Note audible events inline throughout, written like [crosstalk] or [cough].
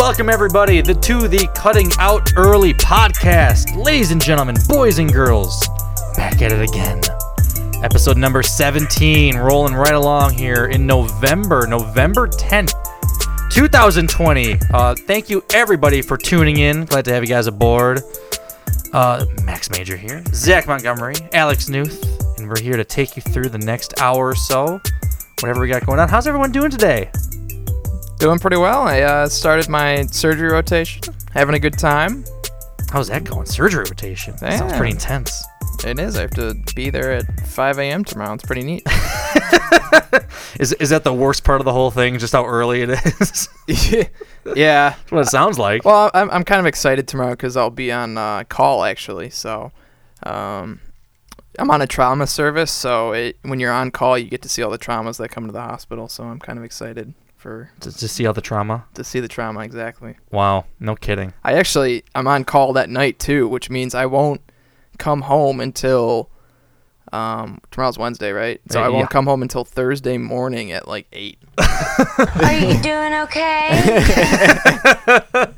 Welcome everybody the, to the Cutting Out Early podcast. Ladies and gentlemen, boys and girls, back at it again. Episode number 17, rolling right along here in November, November 10th, 2020. Uh, thank you everybody for tuning in. Glad to have you guys aboard. Uh, Max Major here, Zach Montgomery, Alex Newth, and we're here to take you through the next hour or so. Whatever we got going on. How's everyone doing today? Doing pretty well. I uh, started my surgery rotation. Having a good time. How's that going? Surgery rotation. That Sounds pretty intense. It is. I have to be there at 5 a.m. tomorrow. It's pretty neat. [laughs] Is is that the worst part of the whole thing? Just how early it is? [laughs] [laughs] yeah. That's what it sounds like. Well, I'm, I'm kind of excited tomorrow because I'll be on uh, call actually. So, um, I'm on a trauma service. So it, when you're on call, you get to see all the traumas that come to the hospital. So I'm kind of excited for to, to see all the trauma. to see the trauma exactly. Wow, no kidding. I actually I'm on call that night too, which means I won't come home until um tomorrow's Wednesday, right? So Uh, I won't yeah. come home until Thursday morning at like eight. [laughs] Are you doing okay? [laughs]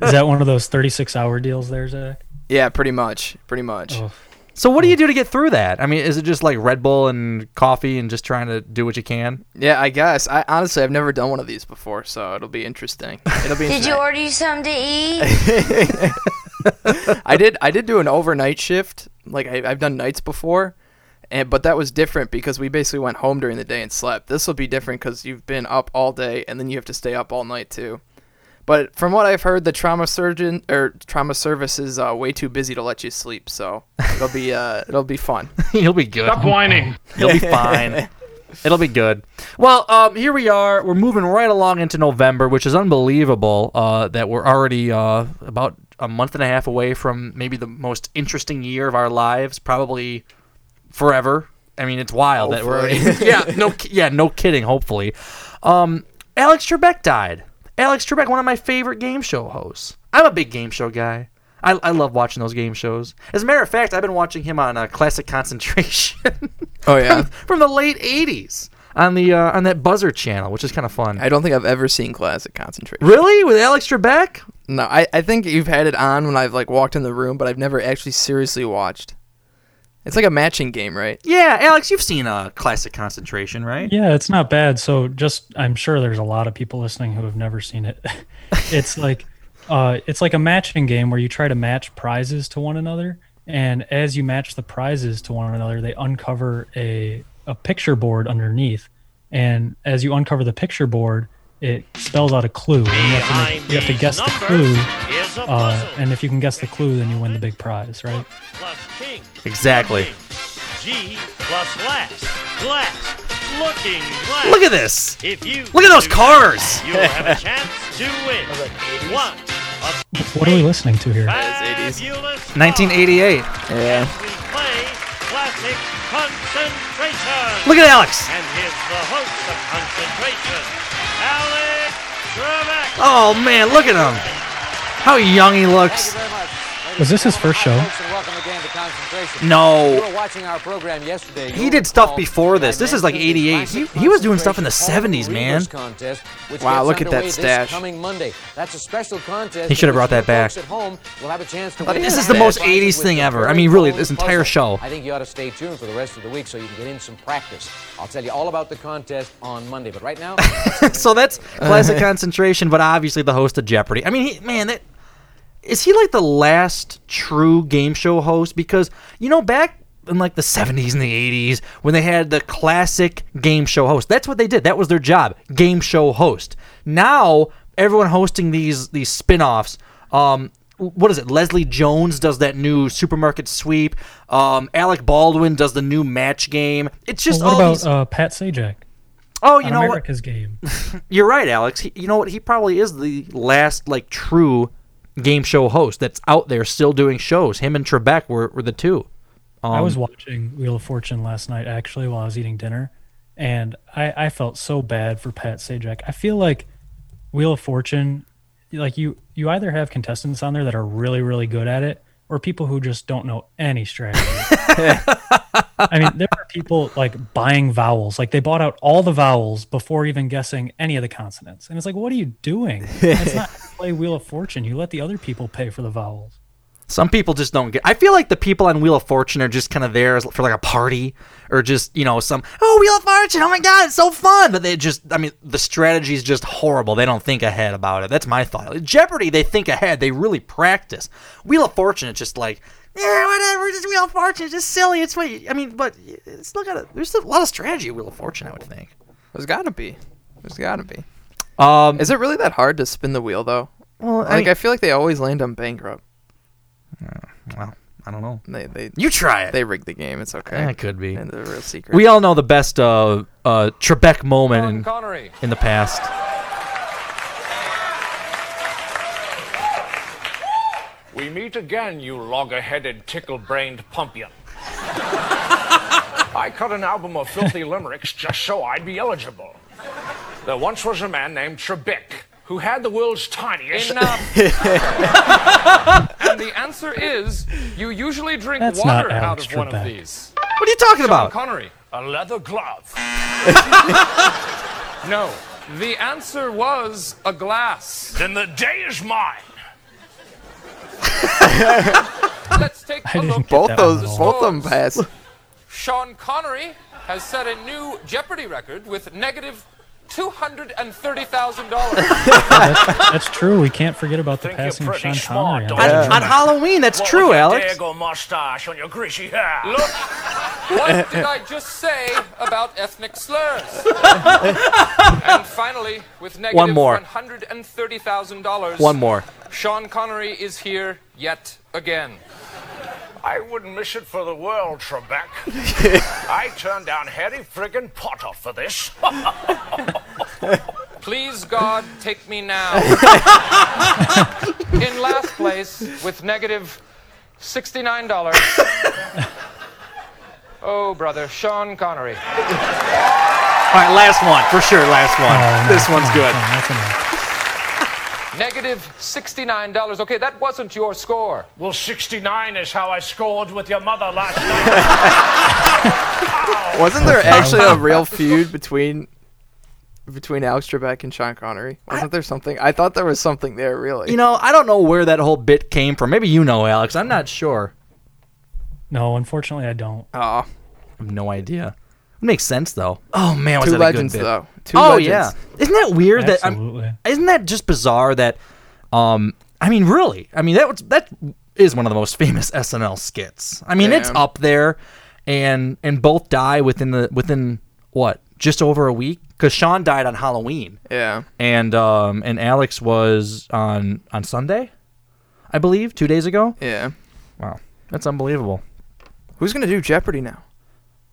Is that one of those 36 hour deals there, Zach? yeah, pretty much, pretty much. Oh. So what do you hmm. do to get through that? I mean, is it just like Red Bull and coffee and just trying to do what you can? Yeah, I guess. I honestly I've never done one of these before, so it'll be interesting. It'll be. [laughs] Did you order you something to eat? [laughs] I did. I did do an overnight shift. Like I, I've done nights before, and but that was different because we basically went home during the day and slept. This will be different because you've been up all day and then you have to stay up all night too. But from what I've heard, the trauma surgeon or trauma service is uh, way too busy to let you sleep. So it'll be uh, [laughs] it'll be fun. You'll be good. Stop whining! [laughs] You'll be fine. It'll be good. Well, um, here we are. We're moving right along into November, which is unbelievable. Uh, that we're already uh, about a month and a half away from maybe the most interesting year of our lives, probably forever. I mean, it's wild that we're already. [laughs] yeah, no, yeah, no kidding. Hopefully, um, Alex Trebek died. Alex Trebek, one of my favorite game show hosts. I'm a big game show guy. I, I love watching those game shows. As a matter of fact, I've been watching him on uh, Classic Concentration. [laughs] Oh yeah. from the late '80s on the uh, on that Buzzr channel, which is kind of fun. I don't think I've ever seen Classic Concentration. really, with Alex Trebek? No, I, I think you've had it on when I've like walked in the room, but I've never actually seriously watched. It's like a matching game, right? Yeah, Alex, you've seen uh, Classic Concentration, right? Yeah, it's not bad. So just I'm sure there's a lot of people listening who have never seen it. [laughs] it's like uh it's like a matching game where you try to match prizes to one another and as you match the prizes to one another, they uncover a a picture board underneath. And as you uncover the picture board, it spells out a clue. And you have to, make, you have to guess the clue. Uh, and if you can guess the clue, then you win the big prize, right? Plus king. Exactly. G plus last. Glass. Looking glass. Look at this. If you Look at those cars. that, You'll have a [laughs] chance to win. One of What are we listening to here? 1988. Yeah. We play classic concentration. Look at Alex. And here's the host of concentration, Alex Trebek. Oh man, look at him. How young he looks. Was this his first show? No. watching our program yesterday. He did stuff before this. This is like 88. He, he was doing stuff in the 70s, man. Wow, look at that stash. Coming Monday. That's a special contest. He should have brought that back. At home, will have a chance to Look win at This is the most 80s thing ever. I mean, really, this entire show. I think you ought to stay tuned for the rest of the week so you can get in some practice. I'll tell you all about the contest on Monday. But right now, [laughs] so that's [laughs] classic concentration, but obviously the host of Jeopardy. I mean, he, man, that is he like the last true game show host? Because you know, back in like the 70s and the 80s when they had the classic game show host. That's what they did. That was their job, game show host. Now everyone hosting these these spin-offs um what is it? Leslie Jones does that new supermarket sweep. Um, Alec Baldwin does the new match game. It's just Well, what all about these. uh, Pat Sajak? oh, you know what? America's Game. [laughs] You're right, Alex. He, you know what? He probably is the last like true game show host that's out there still doing shows. Him and Trebek were, were the two. Um, I was watching Wheel of Fortune last night actually while I was eating dinner, and I, I felt so bad for Pat Sajak. I feel like Wheel of Fortune, like you you either have contestants on there that are really really good at it, or people who just don't know any strategy. I mean, there are people like buying vowels, like they bought out all the vowels before even guessing any of the consonants, and it's like, what are you doing? It's not [laughs] play Wheel of Fortune. You let the other people pay for the vowels. Some people just don't get. I feel like the people on Wheel of Fortune are just kind of there for like a party, or just you know some oh Wheel of Fortune, oh my god, it's so fun. But they just, I mean, the strategy is just horrible. They don't think ahead about it. That's my thought. Jeopardy, they think ahead. They really practice. Wheel of Fortune, it's just like yeah, whatever. Just Wheel of Fortune, it's just silly. It's what I mean, but it's look at it. There's a lot of strategy at Wheel of Fortune. I would think. There's gotta be. There's gotta be. Um, Is it really that hard to spin the wheel though? Well, I like mean- I feel like they always land on bankrupt. well, I don't know. They they You try it. They rigged the game. It's okay. Yeah, it could be. And the real secret. We all know the best uh, uh, Trebek moment in, Connery. in the past. We meet again, you logger-headed, tickle-brained pumpion. [laughs] I cut an album of filthy limericks just so I'd be eligible. There once was a man named Trebek who had the world's tiniest. Enough. [laughs] and the answer is you usually drink That's water not out Alex of one of Trebek. these. What are you talking Sean about? Connery. A leather glove. [laughs] No. The answer was a glass. Then the day is mine. Let's take [laughs] I a didn't look get both that those, one at all. both of them pass. Sean Connery has set a new Jeopardy record with negative $230,000. [laughs] That's true. We can't forget about the Think passing of Sean Connery. don't on you? On, Halloween, that's What true, with your Alex. dago mustache on your greasy hair. Look, what [laughs] did I just say about ethnic slurs? and finally, with [laughs] negative One more. $130,000, One more. Sean Connery is here yet again. I wouldn't miss it for the world, Trebek. [laughs] I turned down Harry friggin' Potter for this. [laughs] Please, God, take me now. [laughs] In last place, with negative $69. Oh, brother, Sean Connery. All right, last one for sure. Last one. Oh, no, this one's come good. come on, that's enough. Negative $69. Okay, that wasn't your score. well, 69 is how I scored with your mother last [laughs] night. [laughs] Wasn't there actually a real feud between between Alex Trebek and Sean Connery? Wasn't there something? I thought there was something there. Really? You know, I don't know where that whole bit came from. Maybe you know, Alex. I'm not sure. No, unfortunately, I don't. Oh, I have no idea. It makes sense though. Oh man, was two that legends a good bit. though. Two oh legends. yeah, isn't that weird? That I'm, Absolutely. isn't that just bizarre? That um, I mean, really, I mean that was that is one of the most famous [laughs] SNL skits. I mean, it's up there, and and both die within the within what just over a week because Sean died on Halloween. Yeah. and um and Alex was on on Sunday, I believe, two days ago. Yeah. Wow, that's unbelievable. Who's gonna do Jeopardy now?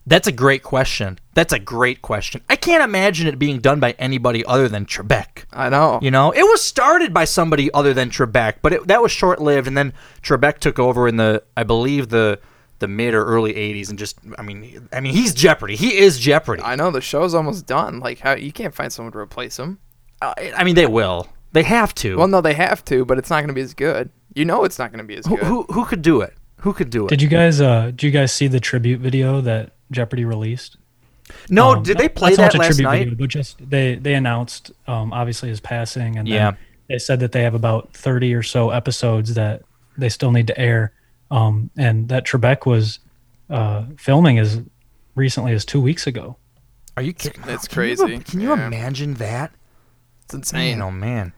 That's a great question. That's a great question. I can't imagine it being done by anybody other than Trebek. I know. You know, it was started by somebody other than Trebek, but it, that was short lived, and then Trebek took over in the, I believe the the mid or early '80s, and just, I mean, I mean, he's Jeopardy. He is Jeopardy. I know the show's almost done. Like how you can't find someone to replace him. I, I mean, they will. They have to. Well, no, they have to, but it's not gonna be as good. You know, it's not gonna be as who, good. who who could do it? Who could do it? Did you guys uh did you guys see the tribute video that Jeopardy released? no, Um, did they not- play not so that much a last tribute night? Video, but just they they announced um obviously his passing and Yeah. they said that they have about 30 or so episodes that they still need to air. Um and that Trebek was uh filming as recently as 2 weeks ago. Are you kidding? It's Can you- crazy. Can you, Yeah. imagine that? It's insane. Man, oh man.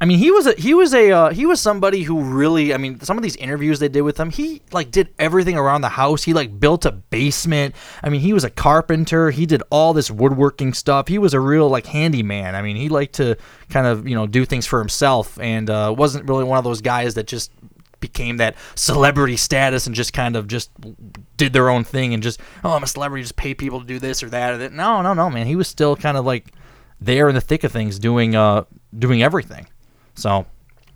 I mean, he was a he was a uh, he was somebody who really. I mean, some of these interviews they did with him, he like did everything around the house. He like built a basement. I mean, he was a carpenter. He did all this woodworking stuff. He was a real like handyman. I mean, he liked to kind of you know do things for himself, and uh, wasn't really one of those guys that just became that celebrity status and just kind of just did their own thing and just oh I'm a celebrity, just pay people to do this or that or that. No, no, no, man. He was still kind of like there in the thick of things, doing uh doing everything. So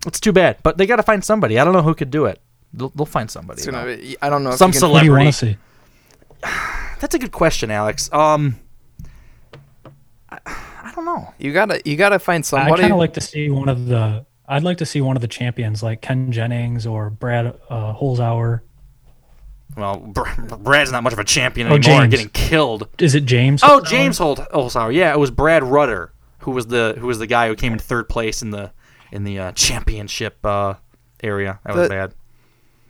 it's too bad, but they got to find somebody. I don't know who could do it. They'll, they'll find somebody. It's gonna though. I don't know if Some you can- celebrity. What do you want to see? [sighs] That's a good question, Alex. Um, I, I don't know. You gotta you gotta find somebody. I somebody. kind of like to see one of the. I'd like to see one of the champions, like Ken Jennings or Brad uh, Holzhauer. Well, Brad's not much of a champion Oh, anymore. James. Getting killed. Is it James? Oh, Holzhauer? James Holt. Oh, sorry. Yeah, it was Brad Rutter who was the who was the guy who came in third place in the in the uh, championship uh, area. That was The- bad.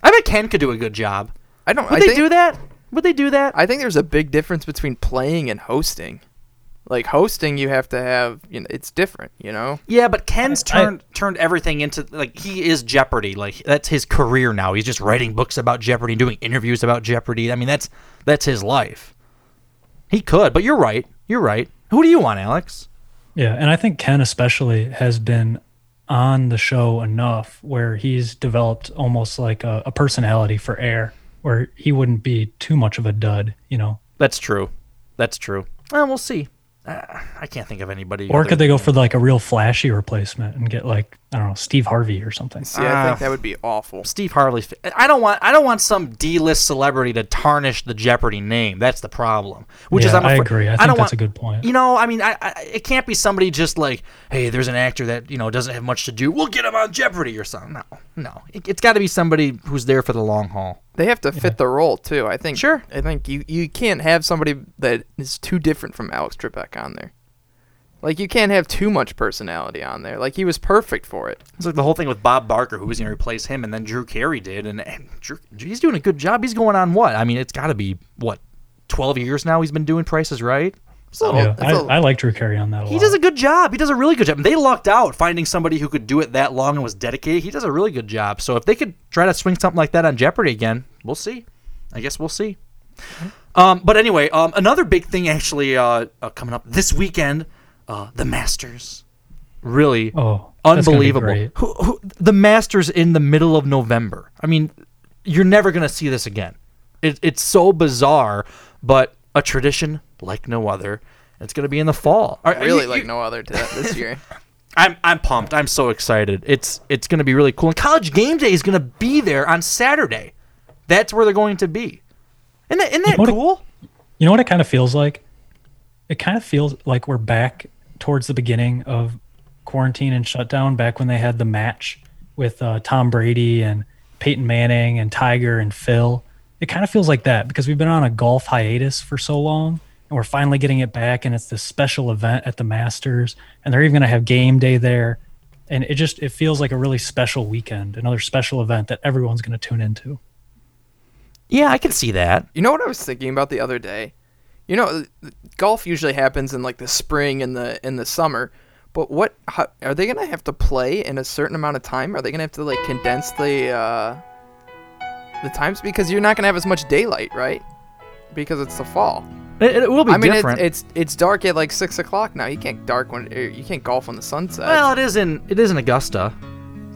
I bet Ken could do a good job. I don't. Would I they think, do that? Would they do that? I think there's a big difference between playing and hosting. Like hosting, you have to have you know it's different. You know. Yeah, but Ken's I- turned turned everything into like he is Jeopardy. Like that's his career now. He's just writing books about Jeopardy, doing interviews about Jeopardy. I mean, that's that's his life. He could, but you're right. You're right. Who do you want, Alex? Yeah, and I think Ken especially has been on the show enough where he's developed almost like a, a personality for air, where he wouldn't be too much of a dud, you know. That's true. That's true. Well, we'll see. Uh, I can't think of anybody. Or could they go for like a real flashy replacement and get like I don't know Steve Harvey or something? See, I Ah. think that would be awful. Steve Harvey. I don't want. I don't want some D-list celebrity to tarnish the Jeopardy name. That's the problem. Which is, I'm I afra- agree. I don't think that's want- a good point. You know, I mean, I, I it can't be somebody just like, hey, there's an actor that you know doesn't have much to do. We'll get him on Jeopardy or something. No, no. It, it's got to be somebody who's there for the long haul. They have to fit the role too. I think. Sure. I think you you can't have somebody that is too different from Alex Trebek on there. Like you can't have too much personality on there. Like he was perfect for it. It's like the whole thing with Bob Barker, who was going to replace him, and then Drew Carey did, and, and Drew, he's doing a good job. He's going on what? I mean, it's got to be what, twelve years now. He's been doing Prices Right. So yeah, I, I like Drew Carey on that a He lot. does a good job. He does a really good job. And they lucked out finding somebody who could do it that long and was dedicated. He does a really good job. So if they could try to swing something like that on Jeopardy again, we'll see. I guess we'll see. Um, but anyway, um, another big thing actually uh, uh, coming up this weekend, uh, the Masters. Really Oh, that's gonna be unbelievable. Who, who, the Masters in the middle of November. I mean, you're never going to see this again. It, it's so bizarre, but a tradition like no other. It's going to be in the fall. Are- are Really you- like you- no other to this year. [laughs] I'm I'm pumped. I'm so excited. It's it's going to be really cool. And College Game Day is going to be there on Saturday. That's where they're going to be. Isn't that, isn't that know what it- cool? You know what it kind of feels like? It kind of feels like we're back towards the beginning of quarantine and shutdown, back when they had the match with uh, Tom Brady and Peyton Manning and Tiger and Phil. It kind of feels like that because we've been on a golf hiatus for so long and we're finally getting it back and it's this special event at the Masters and they're even going to have game day there. And it just it feels like a really special weekend, another special event that everyone's going to tune into. Yeah, I can see that. You know what I was thinking about the other day? You know, golf usually happens in like the spring and the in the summer. But what how, are they gonna have to play in a certain amount of time? Are they gonna have to like condense the uh, the times because you're not gonna have as much daylight, right? Because it's the fall. It, it will be I mean, different. It's, it's it's dark at like six o'clock now. You can't dark when er, you can't golf when the sunset. well, it is in it is in Augusta.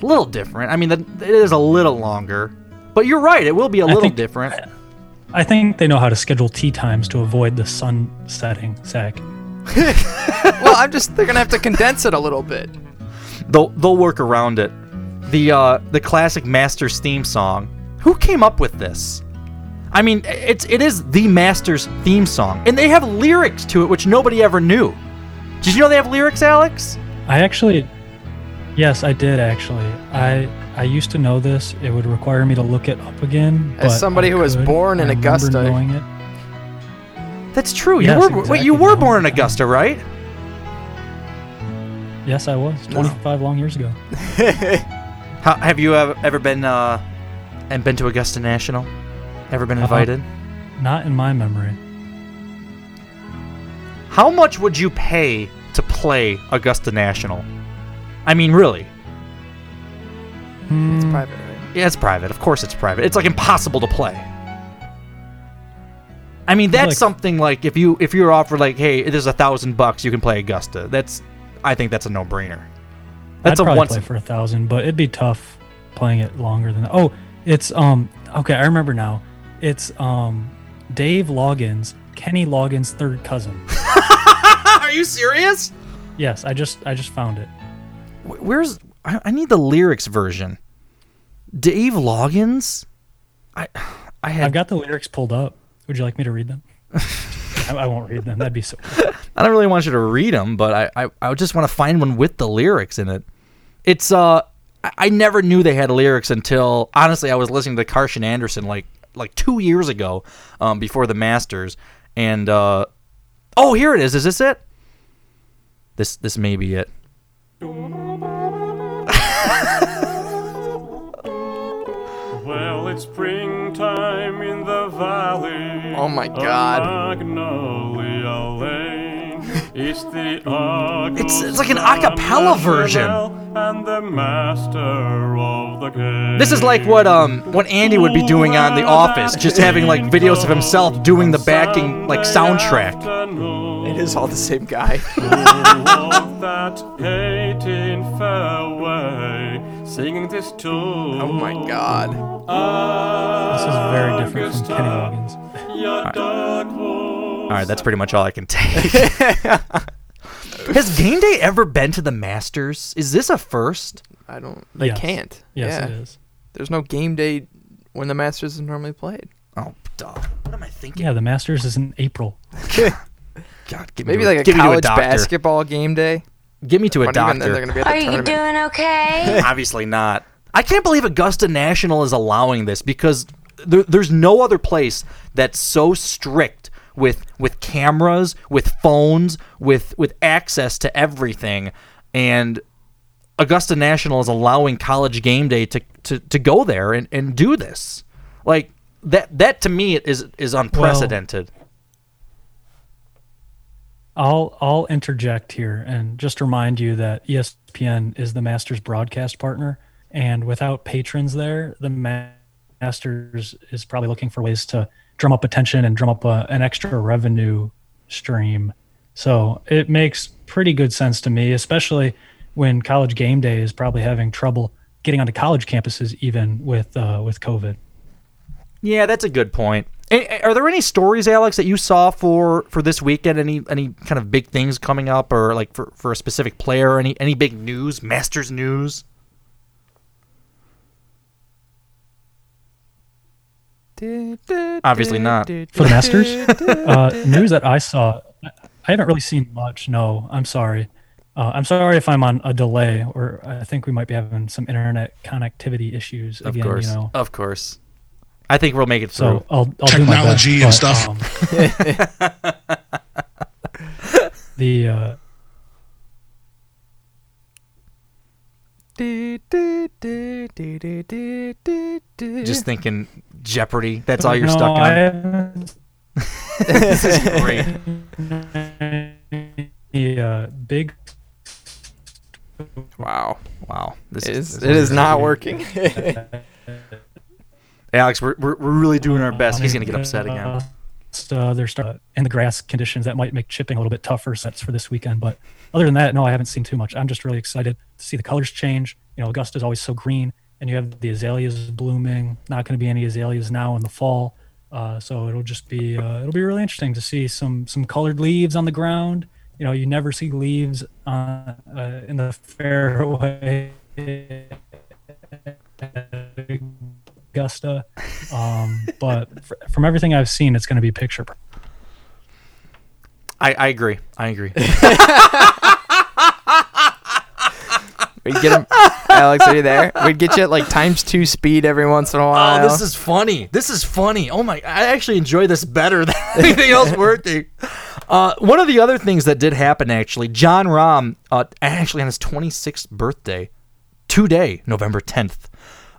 A little different. I mean, the, it is a little longer. But you're right. It will be a I little think- different. I think they know how to schedule tee times to avoid the sun setting, Zach. [laughs] well, I'm just they're gonna have to condense it a little bit. They'll they'll work around it. The uh the classic Masters theme song. Who came up with this? I mean, it's it is the Masters theme song, and they have lyrics to it which nobody ever knew. Did you know they have lyrics, Alex? I actually, yes, I did actually. I I used to know this. It would require me to look it up again. As somebody I who was born in I Augusta. knowing it. That's true. Yes, you were wait, you were born in Augusta, right? Yes, I was 25 long years ago. [laughs] How, have you ever, ever been uh and been to Augusta National? Ever been Uh-uh. invited? Not in my memory. How much would you pay to play Augusta National? I mean, really. Hmm. It's private, right? Yeah, it's private. Of course, it's private. It's like impossible to play. I mean, that's Like- something like if you if you're offered like, hey, there's a thousand bucks, you can play Augusta. That's, I think that's a no brainer. That's I'd a probably once. play for a thousand, but it'd be tough playing it longer than that. Oh, it's um okay, I remember now. It's um Dave Loggins, Kenny Loggins' third cousin. [laughs] Are you serious? Yes, I just I just found it. Where's I, I need the lyrics version. Dave Loggins. I I had I've got the lyrics pulled up. Would you like me to read them? [laughs] I, I won't read them. That'd be so. [laughs] I don't really want you to read them, but I, I, I just want to find one with the lyrics in it. It's uh, I, I never knew they had lyrics until honestly I was listening to Carson Anderson like like two years ago, um, before the Masters, and uh, oh here it is. Is this it? This this may be it. [laughs] Well, it's springtime in the valley. Oh my of God. Magnolia Lane. It's the It's- it's like an a cappella version. And the master of the game. This is like what um what Andy would be doing on The Office, just having like videos of himself doing the backing like soundtrack. It is all the same guy. [laughs] Walk that hating fairway, singing this tune. Oh my god. This is very different from Kenny Loggins. Your dark horse. All right, that's pretty much all I can take. [laughs] [laughs] Has game day ever been to the Masters? Is this a first? I don't. They Yes. can't. Yes, yeah. it is. There's no game day when the Masters is normally played. Oh, duh. What am I thinking? Yeah, the Masters is in April. [laughs] God, give me Maybe to like a give me to college doctor. basketball game day. Give me to a But even then, doctor. they're gonna be at the Are you tournament. doing okay? Obviously not. I can't believe Augusta National is allowing this because there, there's no other place that's so strict with with cameras, with phones, with with access to everything, and Augusta National is allowing College Game Day to to, to go there and, and do this. Like that that to me is is unprecedented. I'll I'll interject here and just remind you that ESPN is the Masters broadcast partner, and without patrons there, the Masters is probably looking for ways to drum up attention and drum up a, an extra revenue stream. So it makes pretty good sense to me, especially when College Game Day is probably having trouble getting onto college campuses, even with uh, with COVID. Yeah, that's a good point. Are there any stories, Alex, that you saw for for this weekend? Any any kind of big things coming up, or like for, for a specific player? Any any big news, Masters news? Obviously not. for the Masters. uh, news that I saw, I haven't really seen much. No, I'm sorry. Uh, I'm sorry if I'm on a delay, or I think we might be having some internet connectivity issues Of again. course, You know, of course. I think we'll make it so through. I'll, I'll do my best, Technology and but, stuff. um, [laughs] the uh, Just thinking Jeopardy. That's all you're no, stuck on. [laughs] haven't- this is great. The uh, big. Wow. Wow. This It is is- this it is not working. [laughs] Alex, we're, we're, we're really doing our best. He's gonna get upset again. Uh, they're start in the grass conditions that might make chipping a little bit tougher sets for this weekend. But other than that, no, I haven't seen too much. I'm just really excited to see the colors change. You know, Augusta's always so green, and you have the azaleas blooming. Not going to be any azaleas now in the fall, uh, so it'll just be uh, it'll be really interesting to see some some colored leaves on the ground. You know, you never see leaves on, uh, in the fairway. Augusta. Um, [laughs] but fr- from everything I've seen, it's going to be picture. per- I, I agree. I agree. [laughs] We'd get him, [laughs] Alex. Are you there? We'd get you at like times two speed every once in a while. Oh, this is funny. This is funny. Oh my! I actually enjoy this better [laughs] than anything else [laughs] working. Uh, one of the other things that did happen actually, Jon Rahm, uh, actually on his 26th birthday, today, November 10th,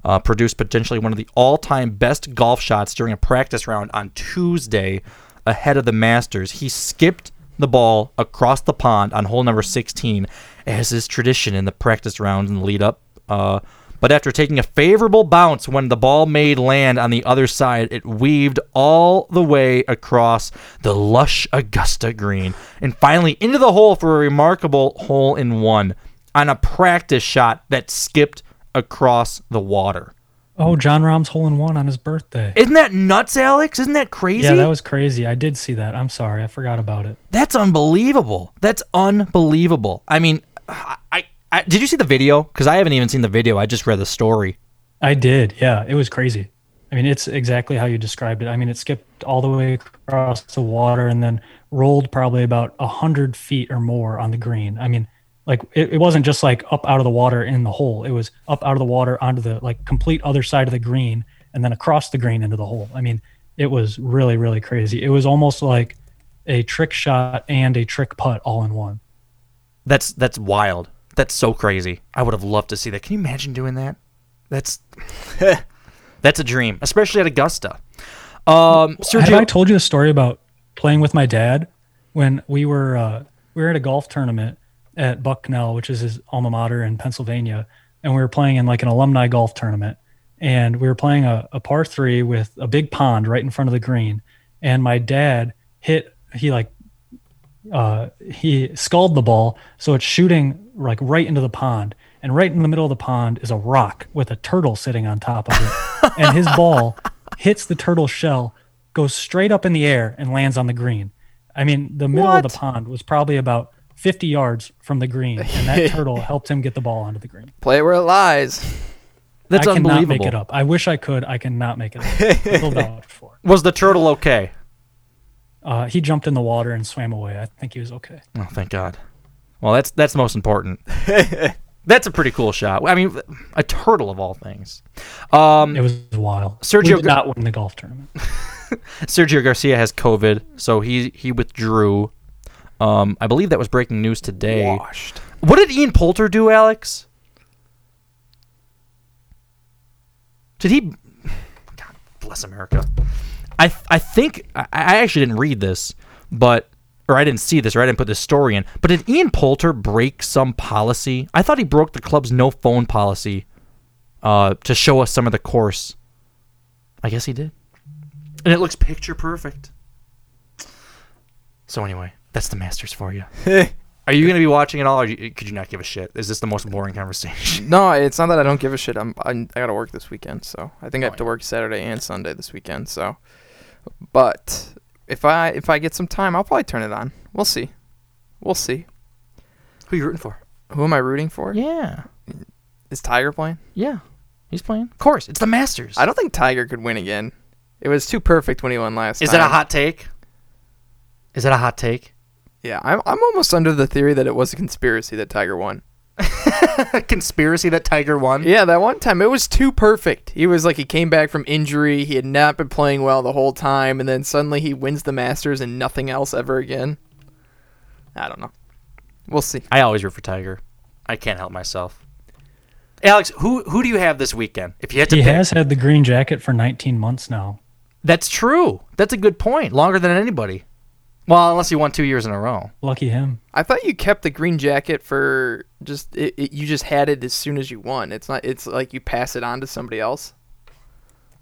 uh, produced potentially one of the all-time best golf shots during a practice round on Tuesday ahead of the Masters. He skipped the ball across the pond on hole number 16, as is tradition in the practice round and the lead up. Uh, but after taking a favorable bounce when the ball made land on the other side, it weaved all the way across the lush Augusta green and finally into the hole for a remarkable hole in one on a practice shot that skipped across the water. Oh, Jon Rahm's hole in one on his birthday. Isn't that nuts, Alex? Isn't that crazy? Yeah, that was crazy. I did see that. I'm sorry, I forgot about it. That's unbelievable. That's unbelievable. I mean, I, I did you see the video? Because I haven't even seen the video. I just read the story. I did. Yeah, it was crazy. I mean, it's exactly how you described it. I mean, it skipped all the way across the water and then rolled probably about a hundred feet or more on the green. I mean, like it, it wasn't just like up out of the water in the hole. It was up out of the water onto the like complete other side of the green and then across the green into the hole. I mean, it was really, really crazy. It was almost like a trick shot and a trick putt all in one. That's that's wild. That's so crazy. I would have loved to see that. Can you imagine doing that? That's [laughs] that's a dream, especially at Augusta. Um, Have I told you the story about playing with my dad when we were uh, we were at a golf tournament at Bucknell, which is his alma mater in Pennsylvania, and we were playing in like an alumni golf tournament, and we were playing a, a par three with a big pond right in front of the green, and my dad hit he like uh, he sculled the ball, so it's shooting like right into the pond. And right in the middle of the pond is a rock with a turtle sitting on top of it. [laughs] and his ball hits the turtle shell, goes straight up in the air, and lands on the green. I mean, the middle of the pond was probably about 50 yards from the green, and that [laughs] turtle helped him get the ball onto the green. Play where it lies. That's I cannot make it up. I wish I could. I cannot make it up. [laughs] For. was the turtle okay? Uh, he jumped in the water and swam away. I think he was okay. Oh, thank God. Well, that's that's the most important. [laughs] that's a pretty cool shot. I mean, a turtle of all things. Um, It was wild. Sergio we did Gar- not win the golf tournament. [laughs] Sergio Garcia has COVID, so he he withdrew. Um, I believe that was breaking news today. Washed. What did Ian Poulter do, Alex? Did he? God bless America. I I think I, I actually didn't read this, but or I didn't see this, or I didn't put this story in. But did Ian Poulter break some policy? I thought he broke the club's no phone policy uh, to show us some of the course. I guess he did, and it looks picture perfect. So anyway, that's the Masters for you. [laughs] Are you going to be watching it all, or could you not give a shit? Is this the most boring conversation? No, it's not that I don't give a shit. I'm, I'm I gotta work this weekend, so I think I have to work Saturday and Sunday this weekend. So, but if I if I get some time, I'll probably turn it on. We'll see. We'll see. Who are you rooting for? Who am I rooting for? Yeah, Is Tiger playing? yeah, he's playing. Of course, it's the Masters. I don't think Tiger could win again. It was too perfect when he won last Is time. that a hot take? Is that a hot take? Yeah, I'm I'm almost under the theory that it was a conspiracy that Tiger won. A [laughs] conspiracy that Tiger won? Yeah, that one time it was too perfect. He was like he came back from injury, he had not been playing well the whole time, and then suddenly he wins the Masters and nothing else ever again. I don't know. We'll see. I always root for Tiger. I can't help myself. Alex, who who do you have this weekend? If you had to He pick, has had the green jacket for 19 months now. that's true. That's a good point. Longer than anybody. Well, unless he won two years in a row. Lucky him. I thought you kept the green jacket for just it, it, you just had it as soon as you won. It's not it's like you pass it on to somebody else.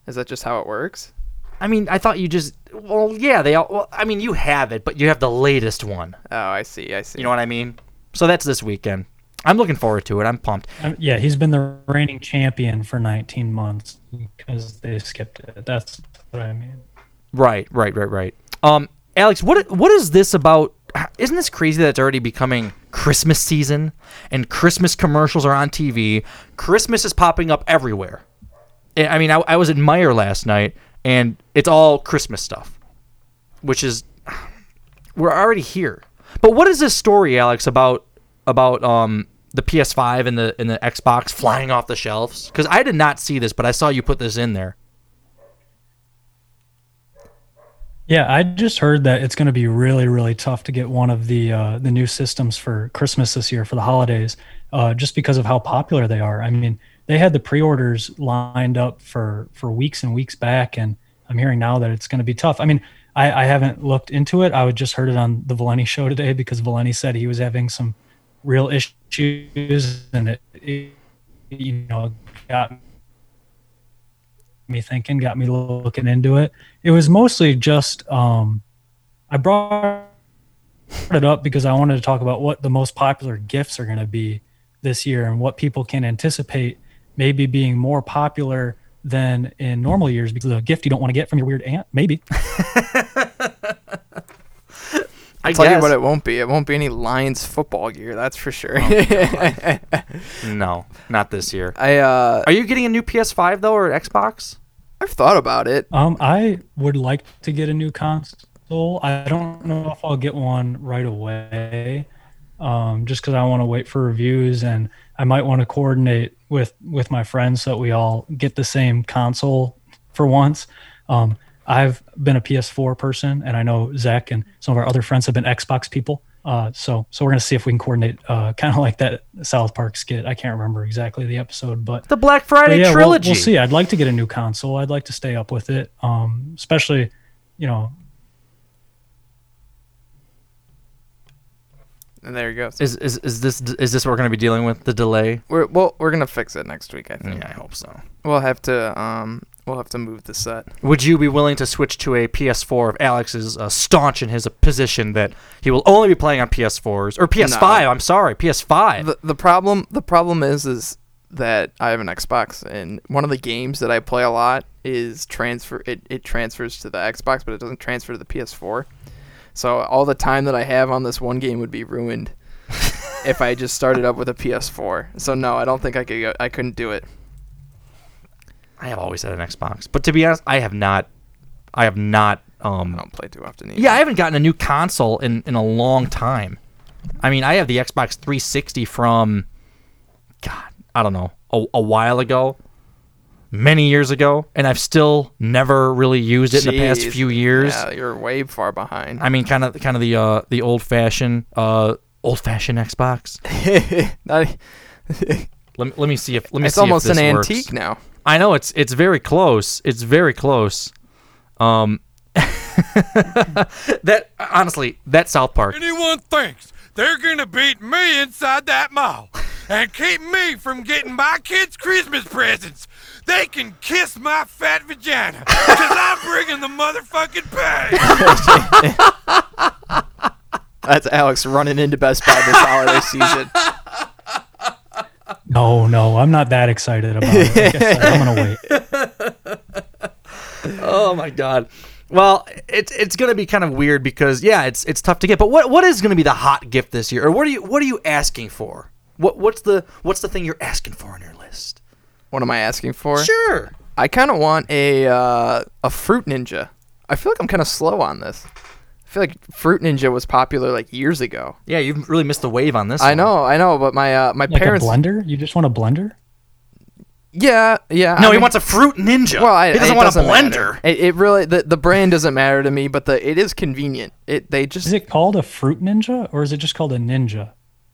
Is that just how it works? I mean, I thought you just. Well, yeah, they all. Well, I mean, you have it, but you have the latest one. Oh, I see. I see. You know what I mean? So that's this weekend. I'm looking forward to it. I'm pumped. Um, yeah, he's been the reigning champion for 19 months because they skipped it. That's what I mean. Right, right, right, right. Um, Alex, what what is this about? Isn't this crazy that it's already becoming Christmas season and Christmas commercials are on TV? Christmas is popping up everywhere. I mean, I, I was at Meijer last night and it's all Christmas stuff, which is we're already here. But what is this story, Alex, about about um the PS5 and the and the Xbox flying off the shelves? Because I did not see this, but I saw you put this in there. Yeah, I just heard that it's going to be really, really tough to get one of the uh, the new systems for Christmas this year for the holidays, uh, just because of how popular they are. I mean, they had the pre-orders lined up for for weeks and weeks back, and I'm hearing now that it's going to be tough. I mean, I, I haven't looked into it. I would just heard it on the Valenti [laughs] show today because Valenti said he was having some real issues, and it, it you know got me thinking, got me looking into it. It was mostly just um, I brought it up because I wanted to talk about what the most popular gifts are going to be this year and what people can anticipate maybe being more popular than in normal years because of a gift you don't want to get from your weird aunt. Maybe. [laughs] I'll tell you what it won't be. It won't be any Lions football gear, that's for sure. [laughs] No, not this year. I uh Are you getting a new PS5 though or Xbox? I've thought about it. Um, I would like to get a new console. I don't know if I'll get one right away, um, just because I want to wait for reviews and I might want to coordinate with with my friends so that we all get the same console for once. Um, I've been a PS4 person, and I know Zach and some of our other friends have been Xbox people. Uh, so so we're gonna see if we can coordinate, uh, kind of like that South Park skit. I can't remember exactly the episode, but The Black Friday but yeah, we'll- trilogy. We'll, see. I'd like to get a new console. I'd like to stay up with it, um, especially, you know, And there you go. Is is is this is this what we're going to be dealing with the delay? We're well, we're gonna fix it next week. I think. Yeah, I hope so. We'll have to um, we'll have to move the set. Would you be willing to switch to a PS4 if Alex is uh, staunch in his position that he will only be playing on PS4s or PS5? No. I'm sorry, PS5. The the problem the problem is is that I have an Xbox and one of the games that I play a lot is transfer it, it transfers to the Xbox but it doesn't transfer to the PS4. So all the time that I have on this one game would be ruined [laughs] if I just started up with a PS4. So no, I don't think I could go, I couldn't do it. I have always had an Xbox, but to be honest, I have not. I have not. Um, I don't play too often. Either. yeah, I haven't gotten a new console in in a long time. I mean, I have the Xbox 360 from, God, I don't know, a, a while ago, many years ago, and I've still never really used it in the past few years. Yeah, you're way far behind. I mean, kind of, kind of the uh, the old fashioned, uh, old fashioned Xbox. [laughs] Not- [laughs] let, me, let me see if let me It's see almost if this an works. antique now. I know it's it's very close. It's very close. Um, [laughs] that honestly, that South Park. Anyone thinks they're gonna beat me inside that mall and keep me from getting my kids' Christmas presents, they can kiss my fat vagina, cause I'm bringing the motherfucking pay. [laughs] That's Alex running into Best Buy this holiday season. [laughs] no, no, I'm not that excited about it. I said, I'm gonna wait. [laughs] oh my god. Well, it's it's gonna be kind of weird because yeah, it's it's tough to get. But what what is gonna be the hot gift this year, or what are you what are you asking for? What what's the what's the thing you're asking for on your list? What am I asking for? Sure. I kind of want a uh, a fruit ninja. I feel like I'm kind of slow on this. I feel like fruit ninja was popular like years ago. Yeah, you've really missed the wave on this. I one. know, I know, but my uh, my Like parents. a blender? You just want a blender? Yeah, yeah. No, I he mean- wants a fruit ninja. Well, I, he doesn't want doesn't a blender. It, it really the, the brand doesn't matter to me, but the it is convenient. It they just Is it called a Fruit Ninja or is it just called a Ninja?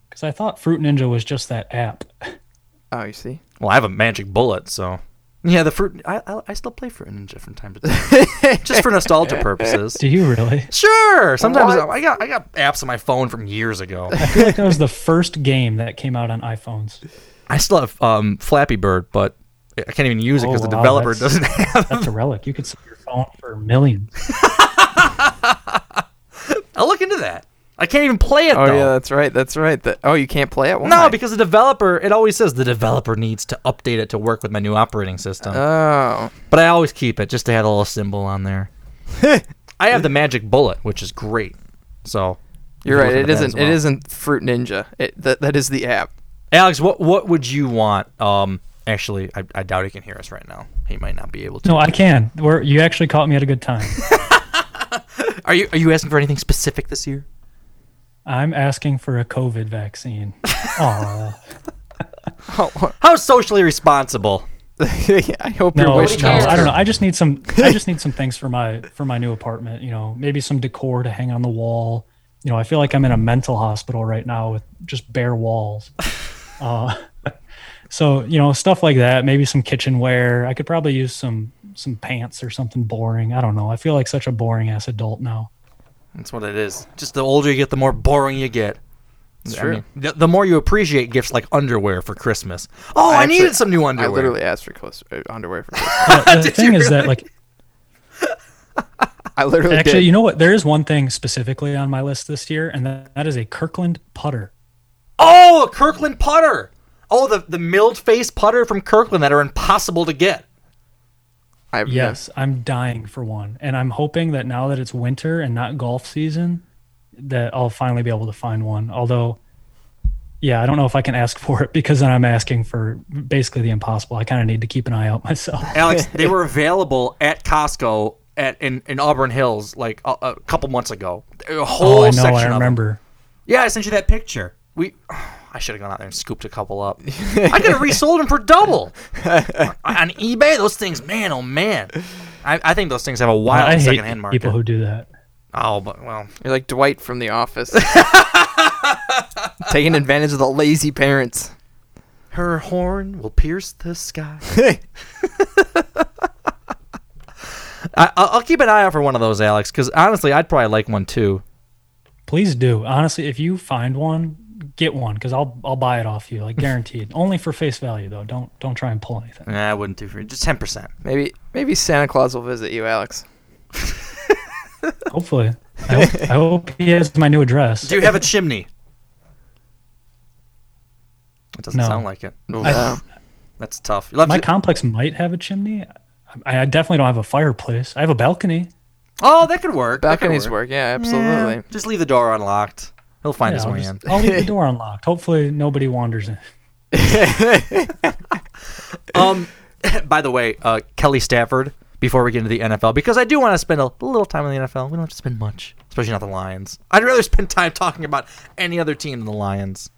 Because I thought Fruit Ninja was just that app. oh you see Well, I have a magic bullet, so yeah, the fruit. I I, I still play fruit ninja from time to time, [laughs] just for nostalgia [laughs] purposes. Do you really? Sure. Sometimes What? I got I got apps on my phone from years ago. I feel like that was the first game that came out on iPhones. I still have um, Flappy Bird, but I can't even use it because Oh, the wow, developer that's- doesn't have. That's a relic. You could sell your phone for millions. [laughs] I'll look into that. I can't even play it Oh though. yeah, that's right. That's right. That, oh, you can't play it. Why? No, because the developer, it always says the developer needs to update it to work with my new operating system. Oh. But I always keep it just to have a little symbol on there. [laughs] I have the magic bullet, which is great. So you You're right. look It into that as isn't. It well. isn't Fruit Ninja. It that that is the app. Alex, what what would you want? Um, actually, I, I doubt he can hear us right now. He might not be able to. No, I can. We're, you actually caught me at a good time. [laughs] Are you are you asking for anything specific this year? I'm asking for a COVID vaccine. [laughs] Aw. How socially responsible? [laughs] I hope No, your wish no, I don't know. I just need some. I just need [laughs] some things for my for my new apartment. You know, maybe some decor to hang on the wall. You know, I feel like I'm in a mental hospital right now with just bare walls. Uh, so you know, stuff like that. Maybe some kitchenware. I could probably use some some pants or something boring. I don't know. I feel like such a boring ass adult now. That's what it is. Just the older you get, the more boring you get. It's I true. mean, the, the more you appreciate gifts like underwear for Christmas. Oh, I, actually- needed some new underwear. I literally asked for clothes, uh, underwear for Christmas. Yeah, [laughs] the Did thing you is that like I literally actually, did. you know what? There is one thing specifically on my list this year, and that, that is a Kirkland putter. Oh, a Kirkland putter. Oh, the the milled face putter from Kirkland that are impossible to get. I've Yes, I'm dying for one, and I'm hoping that now that it's winter and not golf season, that I'll finally be able to find one. Although, yeah, I don't know if I can ask for it [laughs] because then I'm asking for basically the impossible. I kind of need to keep an eye out [laughs] myself. Alex, [laughs] they were available at Costco at in, in Auburn Hills like a, a couple months ago. A whole oh, I know. section I of them. remember. Yeah, I sent you that picture. We, I should have gone out there and scooped a couple up. [laughs] I could have resold them for double [laughs] on eBay. Those things, man, oh man, I, I think those things have a wild I hate secondhand market. people who do that. oh, but well, You're like Dwight from The Office. [laughs] Taking advantage of the lazy parents. her horn will pierce the sky. I, I'll I'll keep an eye out for one of those, Alex, because honestly, I'd probably like one too. Please do. Honestly, if you find one, get one because I'll I'll buy it off you, like [laughs] guaranteed. Only for face value though. Don't don't try and pull anything. Nah, I wouldn't do for just ten percent. Maybe maybe Santa Claus will visit you, Alex. [laughs] Hopefully, I hope, I hope he has my new address. Do you have a chimney? It doesn't No. sound like it. I- That's tough. You'll my to- complex might have a chimney. I, I definitely don't have a fireplace. I have a balcony. oh, that could work. That could Balconies work. Yeah, absolutely. Yeah, just leave the door unlocked. He'll find Yeah, his I'll, way just- in. I'll leave the door [laughs] unlocked. Hopefully, nobody wanders in. [laughs] Um, [laughs] by the way, uh, Kelly Stafford. Before we get into the NFL, because I do want to spend a little time in the NFL. We don't have to spend much, especially not the Lions. I'd rather spend time talking about any other team than the Lions.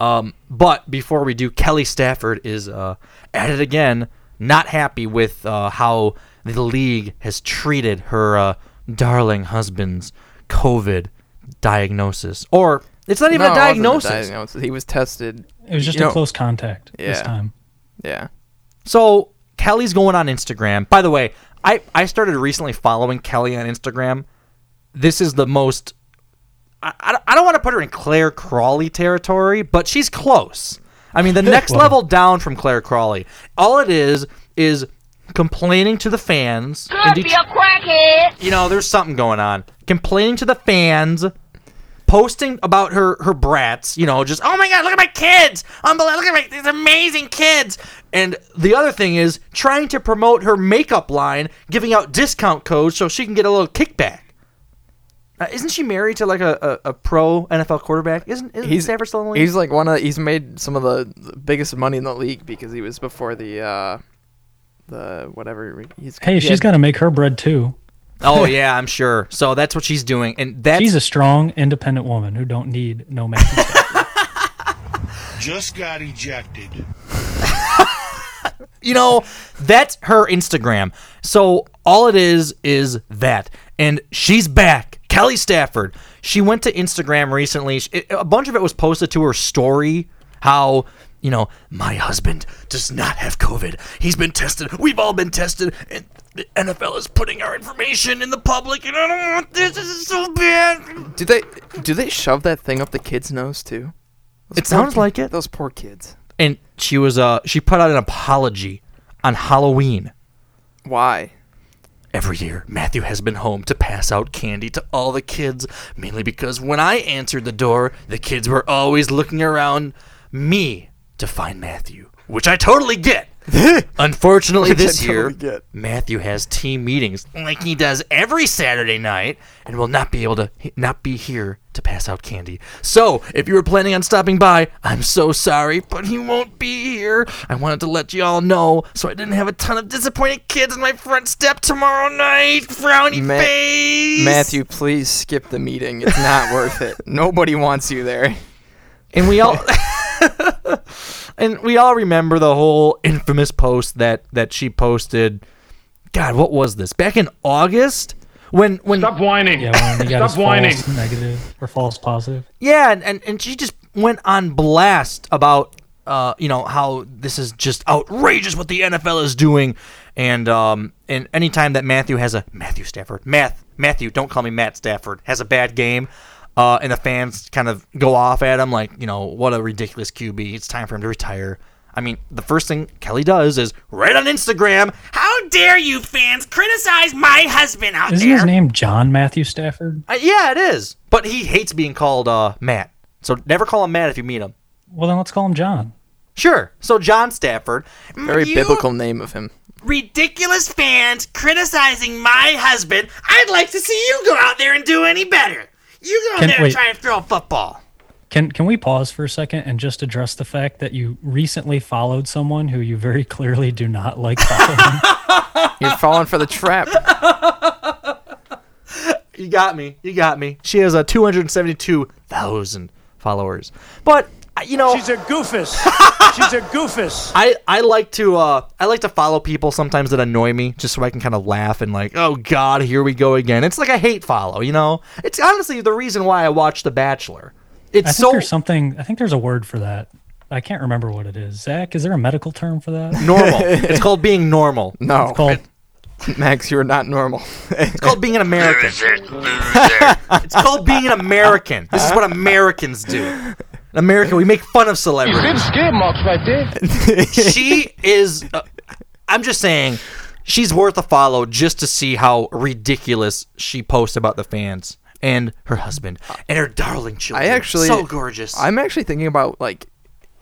Um, but before we do, Kelly Stafford is uh, at it again. Not happy with uh, how the league has treated her uh, darling husband's COVID diagnosis, or it's not even No, a it wasn't diagnosis. diagnosis. He was tested. It was just you a know- close contact this Yeah. time. Yeah. So Kelly's going on Instagram. By the way, I, I started recently following Kelly on Instagram. This is the most. I, I, I don't want to put her in Clare Crawley territory, but she's close. I mean, the [laughs] next Well- level down from Clare Crawley. All it is is complaining to the fans. in Det- crackhead. you know, there's something going on. Complaining to the fans, posting about her her brats. You know, just oh my god, look at my kids! Unbelievable! Look at my these amazing kids. And the other thing is trying to promote her makeup line, giving out discount codes so she can get a little kickback. Uh, isn't she married to like a, a, a pro NFL quarterback? Isn't, isn't He's Stafford still in the league? He's like one of he's made some of the the biggest money in the league because he was before the uh the whatever he's Hey, he she's had- got to make her bread too. Oh [laughs] yeah, I'm sure. So that's what she's doing, and that's She's a strong, independent woman who don't need no man. [laughs] Just got ejected. [laughs] you know, that's her Instagram. So all it is is that. And she's back. Kelly Stafford. She went to Instagram recently. It- a bunch of it was posted to her story. How, you know, my husband does not have COVID. He's been tested. We've all been tested. And the NFL is putting our information in the public. And I don't want this. This is so bad. Do they do they shove that thing up the kid's nose too? Those It sounds ki- like it. Those poor kids. And she was, uh, she put out an apology on Halloween. Why? Every year, Matthew has been home to pass out candy to all the kids, mainly because when I answered the door, the kids were always looking around me to find Matthew, which I totally get. [laughs] Unfortunately, Which this year, totally. Matthew has team meetings like he does every Saturday night and will not be able to not be here to pass out candy. So, if you were planning on stopping by, I'm so sorry, but he won't be here. I wanted to let you all know so I didn't have a ton of disappointed kids on my front step tomorrow night. Frowny Ma- face. Matthew, please skip the meeting. It's not worth it. [laughs] Nobody wants you there. And we all [laughs] and we all remember the whole infamous post that that she posted. God, what was this? Back in August when when Stop whining. Yeah, when Stop whining. false negative or false positive. Yeah, and, and, and she just went on blast about uh, you know, how this is just outrageous what the NFL is doing. And um and anytime that Matthew has a Matthew Stafford, Math Matthew, don't call me Matt Stafford, has a bad game, uh, and the fans kind of go off at him like, you know, what a ridiculous QB. It's time for him to retire. I mean, the first thing Kelly does is right on Instagram. How dare you fans criticize my husband out Isn't there? his name John Matthew Stafford? Uh, yeah, it is. But he hates being called uh, Matt. So never call him Matt if you meet him. Well, then let's call him John. Sure. So John Stafford. Very You biblical name of him. ridiculous fans criticizing my husband. I'd like to see you go out there and do any better. You go Can- there and wait. try and throw a football. Can can we pause for a second and just address the fact that you recently followed someone who you very clearly do not like following? [laughs] You're falling for the trap. You got me. You got me. She has a 272,000 followers. But uh, you know, She's a goofus. [laughs] She's a goofus. I, I like to uh I like to follow people sometimes that annoy me just so I can kind of laugh and like oh god here we go again. It's like a hate follow, you know. It's honestly the reason why I watch The Bachelor. It's I think so there's something. I think there's a word for that. I can't remember what it is. Zach, is there a medical term for that? normal. [laughs] it's called being normal. No, It's called Max, you're not normal. It's called being an American. [laughs] it's called being an American. This is what Americans do. In America, we make fun of celebrities. skid marks right there. [laughs] she is. Uh, I'm just saying, she's worth a follow just to see how ridiculous she posts about the fans and her husband and her darling children. I actually so gorgeous. I'm actually thinking about like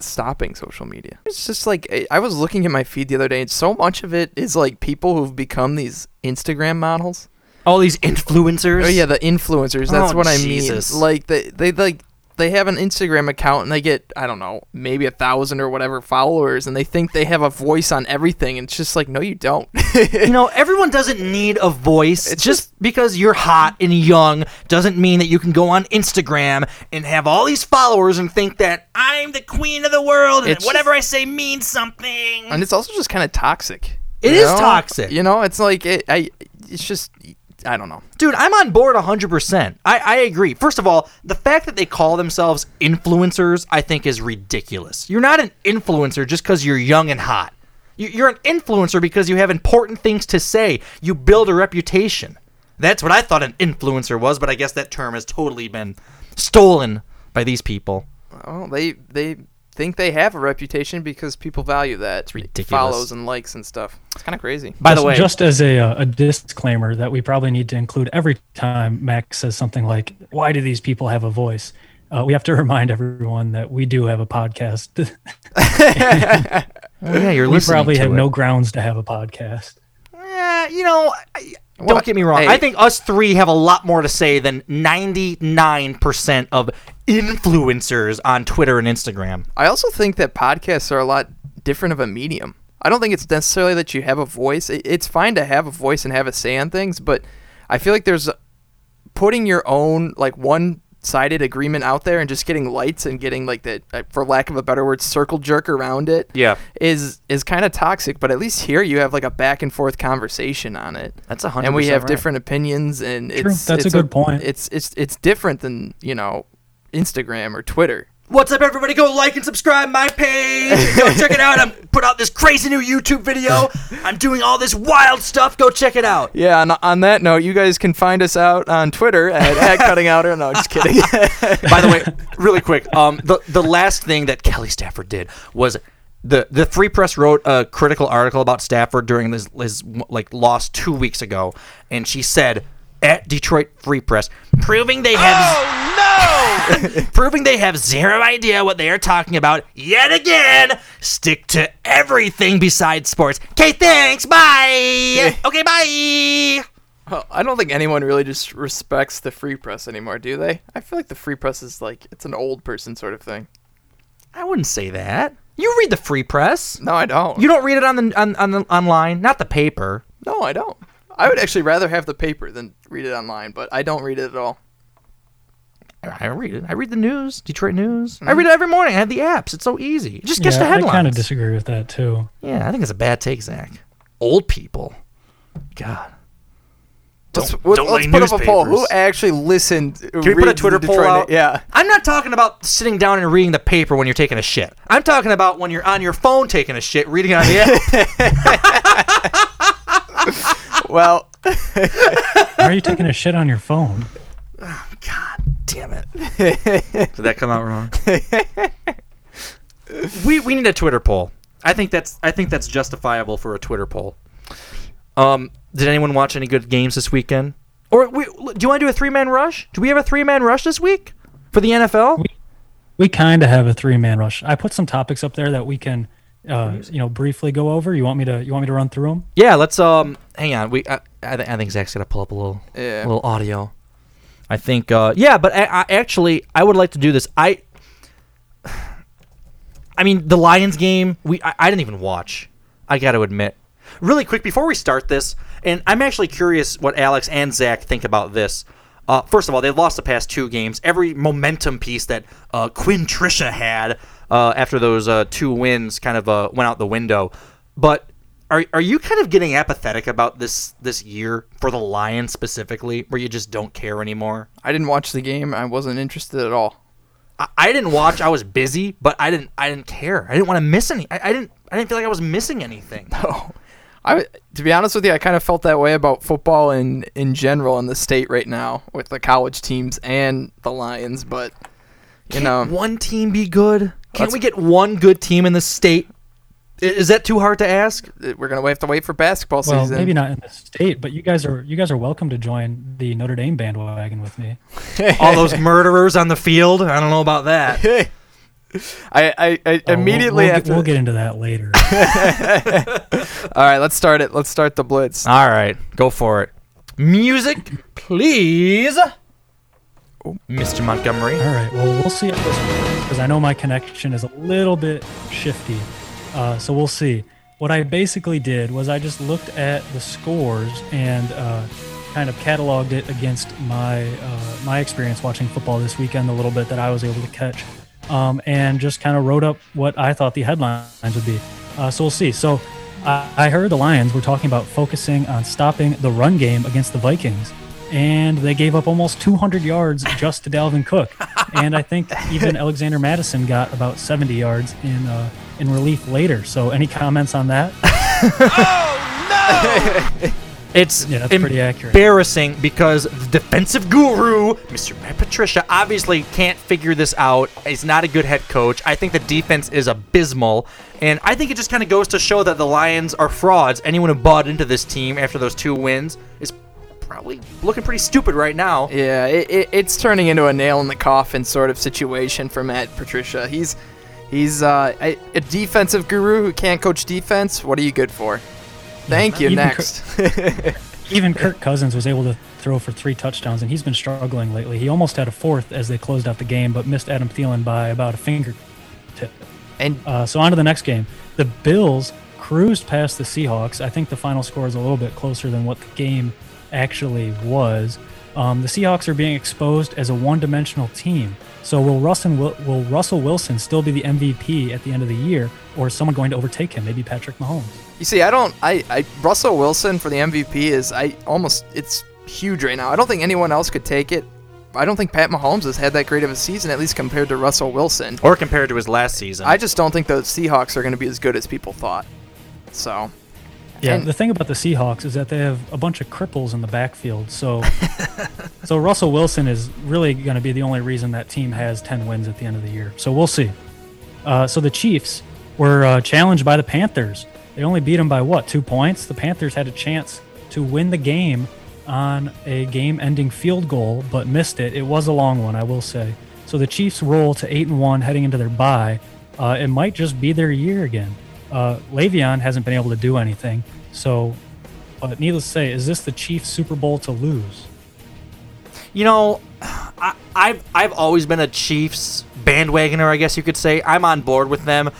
stopping social media. It's just like I- I was looking at my feed the other day, and so much of it is like people who've become these Instagram models. All these influencers. Oh yeah, the influencers. That's Oh, what I Jesus. mean. Like they they like they have an Instagram account and they get I don't know maybe a thousand or whatever followers, and they think they have a voice on everything. And it's just like no, you don't. you know, everyone doesn't need a voice. It's just because you're hot and young doesn't mean that you can go on Instagram and have all these followers and think that I'm the queen of the world and whatever I say means something. and it's also just kind of toxic. It is is toxic. You know, it's like it. I. It's just I don't know. Dude, I'm on board 100%. I, I agree. First of all, the fact that they call themselves influencers, I think, is ridiculous. You're not an influencer just because you're young and hot. You- You're an influencer because you have important things to say. You build a reputation. That's what I thought an influencer was, but I guess that term has totally been stolen by these people. Oh, they they think they have a reputation because people value that. It's ridiculous. Follows and likes and stuff. It's kind of crazy. By just, the way, just as a, uh, a disclaimer that we probably need to include every time Max says something like, "Why do these people have a voice?" Uh, we have to [laughs] remind everyone that we do have a podcast. Oh, [laughs] [laughs] yeah, you're we listening probably to have it. no grounds to have a podcast. Eh, you know, I- don't get me wrong. Hey. I think us three have a lot more to say than 99% of influencers on Twitter and Instagram. I also think that podcasts are a lot different of a medium. I don't think it's necessarily that you have a voice. It's fine to have a voice and have a say on things, but I feel like there's putting your own like one sided agreement out there and just getting lights and getting like the uh, for lack of a better word circle jerk around it Yeah. is is kind of toxic but at least here you have like a back and forth conversation on it That's a hundred and we have right. different opinions and True, it's that's a it's good point. it's it's it's different than you know instagram or twitter What's up, everybody? Go like and subscribe my page. Go [laughs] check it out. I'm put out this crazy new YouTube video. I'm doing all this wild stuff. Go check it out. Yeah, on, on that note, you guys can find us out on Twitter at, [laughs] at Cutting Outer. No, I'm just kidding. [laughs] By the way, really quick, um, the the last thing that Kelly Stafford did was the the Free Press wrote a critical article about Stafford during this, his like loss two weeks ago, and she said at Detroit Free Press, proving they have oh, no, [laughs] proving they have zero idea what they are talking about yet again. Stick to everything besides sports. Okay, thanks. Bye. [laughs] okay, bye. Well, I don't think anyone really just respects the free press anymore, do they? I feel like the free press is like it's an old person sort of thing. I wouldn't say that. You read the Free Press. No, I don't. You don't read it on the on, on the online, not the paper. No, I don't. I would actually rather have the paper than read it online, but I don't read it at all. I read it. I read the news, Detroit news. I mm-hmm. read it every morning. I have the apps. It's so easy. Just gets yeah, the I kind of disagree with that too. yeah, I think it's a bad take, Zach. Old people. God. Let's, Don't- let's, don't let's like put up a poll. Who actually listened? Can we put a Twitter poll out? Yeah. I'm not talking about sitting down and reading the paper when you're taking a shit. I'm talking about when you're on your phone taking a shit, reading it on the app. [laughs] [laughs] Well, Why are you taking a shit on your phone? [sighs] God. damn it. Did that come out wrong? [laughs] we we need a Twitter poll. I think that's I think that's justifiable for a Twitter poll. Um, did anyone watch any good games this weekend? Or we, do you want to do a three man rush? Do we have a three man rush this week for the NFL? We kind of have a three man rush. I put some topics up there that we can, uh, you know, briefly go over. You want me to? You want me to run through them? Yeah, let's um hang on. We I, I, th- I think Zach's gonna pull up a little Yeah. little audio. I think uh yeah, but I, I actually I would like to do this. I [sighs] I mean the Lions game we I, I didn't even watch. I got to admit. Really quick before we start this, and I'm actually curious what Alex and Zach think about this. Uh, first of all, they've lost the past two games. Every momentum piece that uh, Quinn Trisha had uh, after those uh, two wins kind of uh, went out the window. But are are you kind of getting apathetic about this this year for the Lions specifically, where you just don't care anymore? I didn't watch the game. I wasn't interested at all. I, I didn't watch. I was busy, but I didn't. I didn't care. I didn't want to miss any. I, I didn't. I didn't feel like I was missing anything. [laughs] No. I, to be honest with you, I kind of felt that way about football in, in general in the state right now with the college teams and the Lions. But you Can't know, one team be good? Can't we get one good team in the state? I- Is that too hard to ask? Uh, we're gonna have to wait for basketball Well, season. maybe not in the state, but you guys are you guys are welcome to join the Notre Dame bandwagon with me. [laughs] All those murderers on the field. I don't know about that. [laughs] I, I, I Oh, we'll- immediately we'll, after. we'll get into that later. [laughs] All right, let's start it. Let's start the blitz. All right, go for it. Music, please. Mr. Montgomery. All right. Well, we'll see because I know my connection is a little bit shifty. Uh, so we'll see. What I basically did was I just looked at the scores and uh, kind of cataloged it against my uh, my experience watching football this weekend, the little bit that I was able to catch, um, and just kind of wrote up what I thought the headlines would be. Uh, so we'll see. So I heard the Lions were talking about focusing on stopping the run game against the Vikings and they gave up almost 200 yards just to Dalvin Cook. And I think even [laughs] Alexander Mattison got about 70 yards in uh, in relief later. So, any comments on that? [laughs] Oh no! It's Yeah, that's pretty accurate. embarrassing because the defensive guru, Mr. Matt Patricia, obviously can't figure this out. He's not a good head coach. I think the defense is abysmal. And I think it just kind of goes to show that the Lions are frauds. Anyone who bought into this team after those two wins is probably looking pretty stupid right now. Yeah, it, it, it's turning into a nail in the coffin sort of situation for Matt Patricia. He's he's uh, a, a defensive guru who can't coach defense. What are you good for? Thank you. Even Next. Even Kirk Cousins was able to throw for three touchdowns, and he's been struggling lately. He almost had a fourth as they closed out the game, but missed Adam Thielen by about a fingertip. And uh, so on to the next game. The Bills cruised past the Seahawks. I think the final score is a little bit closer than what the game actually was. Um, the Seahawks are being exposed as a one-dimensional team. So will Russell will Russell Wilson still be the MVP at the end of the year, or is someone going to overtake him? Maybe Patrick Mahomes. You see, I don't. I, I Russell Wilson for the MVP is I almost it's huge right now. I don't think anyone else could take it. I don't think Pat Mahomes has had that great of a season, at least compared to Russell Wilson. Or compared to his last season. I just don't think the Seahawks are going to be as good as people thought. So, Yeah, And- the thing about the Seahawks is that they have a bunch of cripples in the backfield. So, [laughs] so Russell Wilson is really going to be the only reason that team has ten wins at the end of the year. So we'll see. Uh, so the Chiefs were uh, challenged by the Panthers. They only beat them by what two points? The Panthers had a chance to win the game on a game-ending field goal, but missed it. It was a long one, I will say. So the Chiefs roll to eight and one heading into their bye. Uh, it might just be their year again. Uh, Le'Veon hasn't been able to do anything. So, but needless to say, is this the Chiefs' Super Bowl to lose? You know, I, I've I've always been a Chiefs bandwagoner, I guess you could say. I'm on board with them.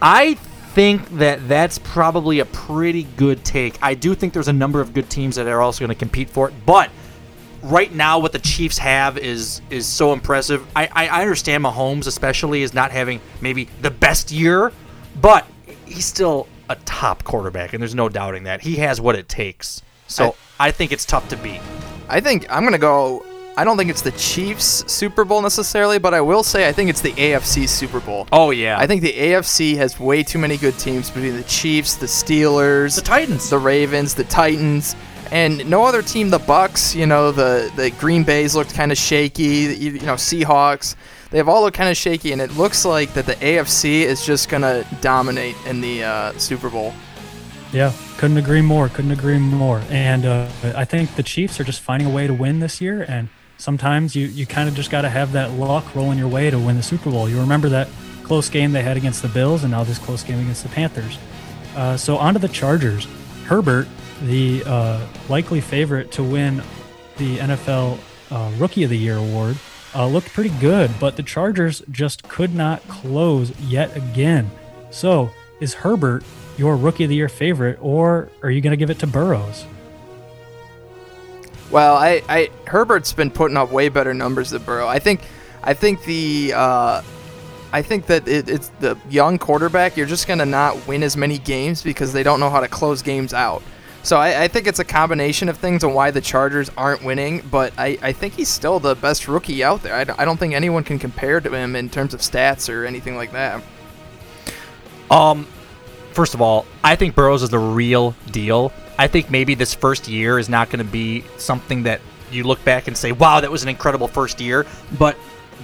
I think that that's probably a pretty good take. I do think there's a number of good teams that are also going to compete for it, but right now what the Chiefs have is is so impressive. I, I I understand Mahomes especially is not having maybe the best year, but he's still a top quarterback, and there's no doubting that he has what it takes. So I think it's tough to beat. I think I'm gonna go. I don't think it's the Chiefs Super Bowl necessarily, but I will say I think it's the AFC Super Bowl. Oh yeah. I think the AFC has way too many good teams between the Chiefs, the Steelers, the Titans, the Ravens, the Titans. And no other team, the Bucks, you know, the the Green Bay's looked kind of shaky. You, you know, Seahawks, they've all looked kind of shaky, and it looks like that the AFC is just gonna dominate in the uh, Super Bowl. Yeah, couldn't agree more. Couldn't agree more. And uh, I think the Chiefs are just finding a way to win this year. And sometimes you, you kind of just got to have that luck rolling your way to win the Super Bowl. You remember that close game they had against the Bills, and now this close game against the Panthers. Uh, so on to the Chargers. Herbert, the uh, likely favorite to win the NFL uh, Rookie of the Year award, uh, looked pretty good, but the Chargers just could not close yet again. So is Herbert your Rookie of the Year favorite, or are you going to give it to Burrows? Well, I, I Herbert's been putting up way better numbers than Burrow. I think, I think the, uh, I think that it, it's the young quarterback. You're just gonna not win as many games because they don't know how to close games out. So I, I think it's a combination of things on why the Chargers aren't winning. But I, I think he's still the best rookie out there. I, I don't think anyone can compare to him in terms of stats or anything like that. Um, first of all, I think Burrows is the real deal. I think maybe this first year is not going to be something that you look back and say, "Wow, that was an incredible first year." But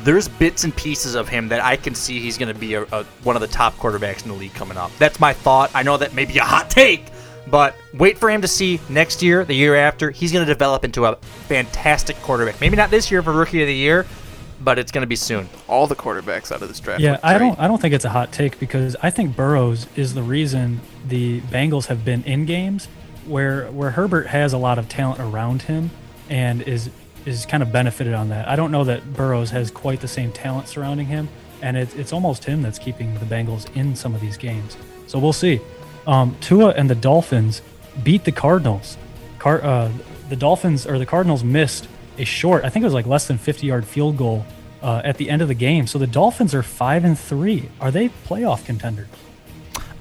there's bits and pieces of him that I can see he's going to be a, a, one of the top quarterbacks in the league coming up. That's my thought. I know that may be a hot take, but wait for him to see next year, the year after, he's going to develop into a fantastic quarterback. Maybe not this year for rookie of the year, but it's going to be soon. All the quarterbacks out of this draft. Yeah, I don't I don't think it's a hot take because I think Burrows is the reason the Bengals have been in games where where Herbert has a lot of talent around him and is is kind of benefited on that. I don't know that Burrows has quite the same talent surrounding him, and it's it's almost him that's keeping the Bengals in some of these games. So we'll see. Um, Tua and the Dolphins beat the Cardinals. Car- uh, the Dolphins or the Cardinals missed a short, I think it was like less than 50 yard field goal uh, at the end of the game. So the Dolphins are five and three. Are they playoff contenders?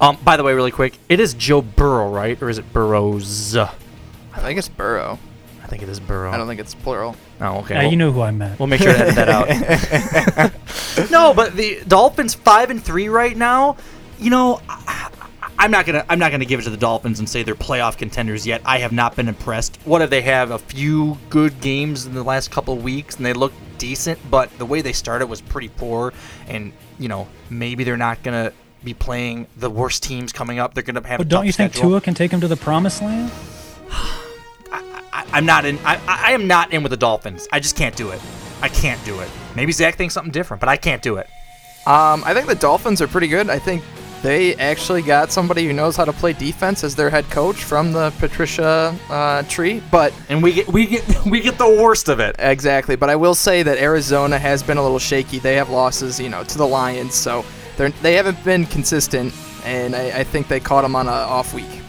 Um, by the way, really quick, it is Joe Burrow, right, or is it Burrows? I think it's Burrow. I think it is Burrow. I don't think it's plural. Oh, okay. Yeah, well- you know who I meant. We'll make sure to edit that out. [laughs] [laughs] no, but the Dolphins five and three right now. You know, I, I'm not gonna I'm not gonna give it to the Dolphins and say they're playoff contenders yet. I have not been impressed. What if they have? A few good games in the last couple of weeks, and they look decent. But the way they started was pretty poor, and you know maybe they're not gonna be playing the worst teams coming up. They're gonna have. But a don't tough you think schedule. Tua can take him to the promised land? I, I'm not in. I, I am not in with the Dolphins. I just can't do it. I can't do it. Maybe Zach thinks something different, but I can't do it. Um, I think the Dolphins are pretty good. I think they actually got somebody who knows how to play defense as their head coach from the Patricia uh, tree. But and we get we get [laughs] we get the worst of it. Exactly. But I will say that Arizona has been a little shaky. They have losses, you know, to the Lions, so they're they haven't been consistent. And I, I think they caught them on a off week.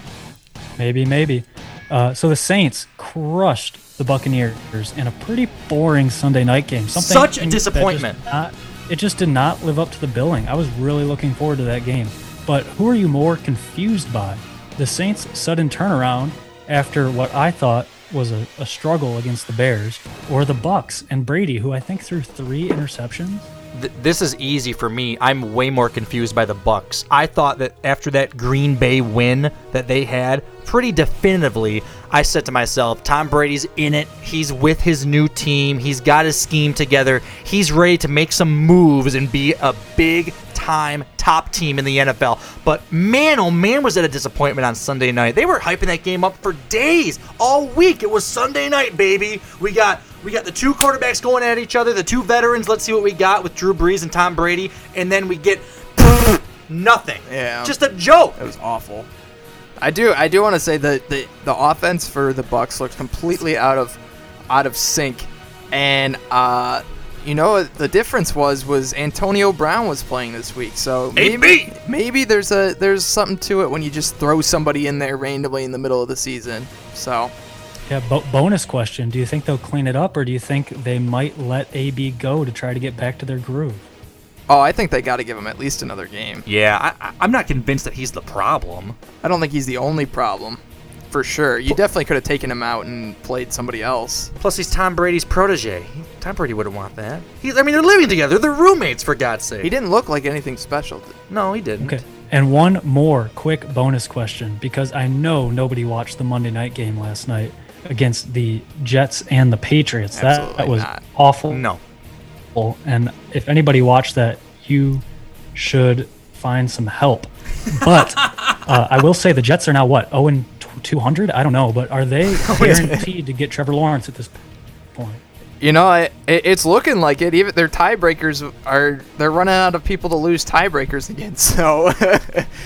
Maybe, maybe. Uh, so the Saints crushed the Buccaneers in a pretty boring Sunday night game. Something Such a that just disappointment. not- it just did not live up to the billing. I was really looking forward to that game. But who are you more confused by? The Saints' sudden turnaround after what I thought was a, a struggle against the Bears, or the Bucks and Brady, who I think threw three interceptions? Th- this is easy for me. I'm way more confused by the Bucks. I thought that after that Green Bay win that they had, pretty definitively, I said to myself, Tom Brady's in it. He's with his new team. He's got his scheme together. He's ready to make some moves and be a big time top team in the NFL. But man, oh man, was that a disappointment on Sunday night. They were hyping that game up for days, all week. It was Sunday night, baby. We got we got the two quarterbacks going at each other, the two veterans. Let's see what we got with Drew Brees and Tom Brady, and then we get [coughs] nothing. Yeah. Just a joke. It was awful. I do I do want to say that the the offense for the Bucks looked completely out of out of sync, and uh, you know what the difference was was Antonio Brown was playing this week, so maybe maybe there's a there's something to it when you just throw somebody in there randomly in the middle of the season. So Yeah, bo- bonus question. Do you think they'll clean it up, or do you think they might let AB go to try to get back to their groove? oh, I think they got to give him at least another game. Yeah, I, I- I'm not convinced that he's the problem. I don't think he's the only problem, for sure. You definitely could have taken him out and played somebody else. Plus, he's Tom Brady's protege. Tom Brady wouldn't want that. He's, I mean, they're living together. They're roommates, for God's sake. He didn't look like anything special. No, he didn't. Okay. And one more quick bonus question because I know nobody watched the Monday night game last night. against the Jets and the Patriots. That, that was not. awful. No. And if anybody watched that, you should find some help. But [laughs] uh, I will say the Jets are now what? Oh, and 200? I don't know, but are they [laughs] guaranteed to get Trevor Lawrence at this point? You know, it, it's looking like it. Even their tiebreakers are they're running out of people to lose tiebreakers against. [laughs] So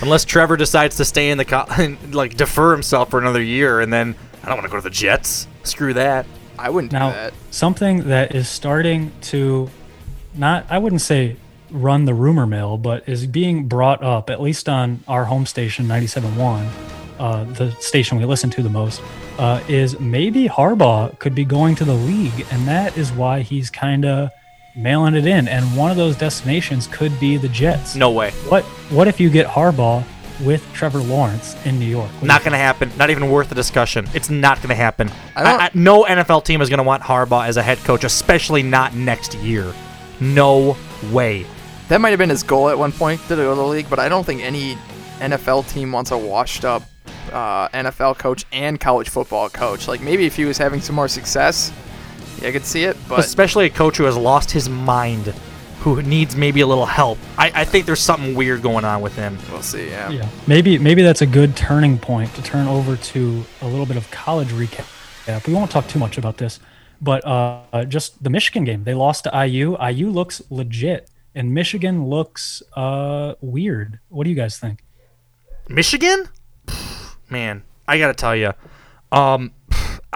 Unless Trevor decides to stay in the co- [laughs] like defer himself for another year, and then I don't want to go to the Jets. Screw that. I wouldn't Now, do that. something that is starting to not, I wouldn't say run the rumor mill, but is being brought up, at least on our home station, 97.1, uh, the station we listen to the most, uh, is maybe Harbaugh could be going to the league. And that is why he's kind of mailing it in. And one of those destinations could be the Jets. No way. What, what if you get Harbaugh with Trevor Lawrence in New York? What Not going to happen. Not even worth the discussion. It's not going to happen. I I- I- no NFL team is going to want Harbaugh as a head coach, especially not next year. No way. that might have been his goal at one point to go to the league, but I don't think any NFL team wants a washed up uh, NFL coach and college football coach. Like maybe if he was having some more success, yeah, I could see it. But especially a coach who has lost his mind, who needs maybe a little help. I, I think there's something weird going on with him. we'll see. Yeah. Yeah, maybe maybe that's a good turning point to turn over to a little bit of college recap. Yeah, we won't talk too much about this, but uh, just the Michigan game. They lost to IU. IU looks legit, and Michigan looks uh, weird. What do you guys think? Michigan? Man, I got to tell you. Um, [sighs]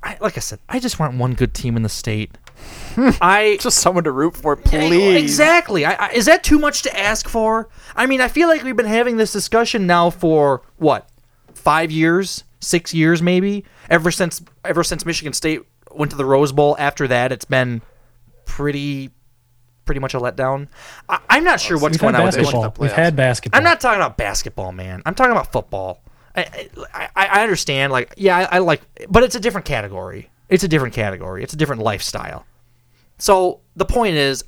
I, like I said, I just want one good team in the state. [laughs] I just someone to root for, please. Exactly. I, I, is that too much to ask for? I mean, I feel like we've been having this discussion now for what, five years, six years, maybe. Ever since ever since Michigan State went to the Rose Bowl. After that, it's been pretty pretty much a letdown. I, I'm not sure what's We've going on with basketball. Michigan. We've had basketball. I'm not talking about basketball, man. I'm talking about football. I, I, I understand, like, yeah, I, I like, but it's a different category. It's a different category. It's a different lifestyle. So the point is,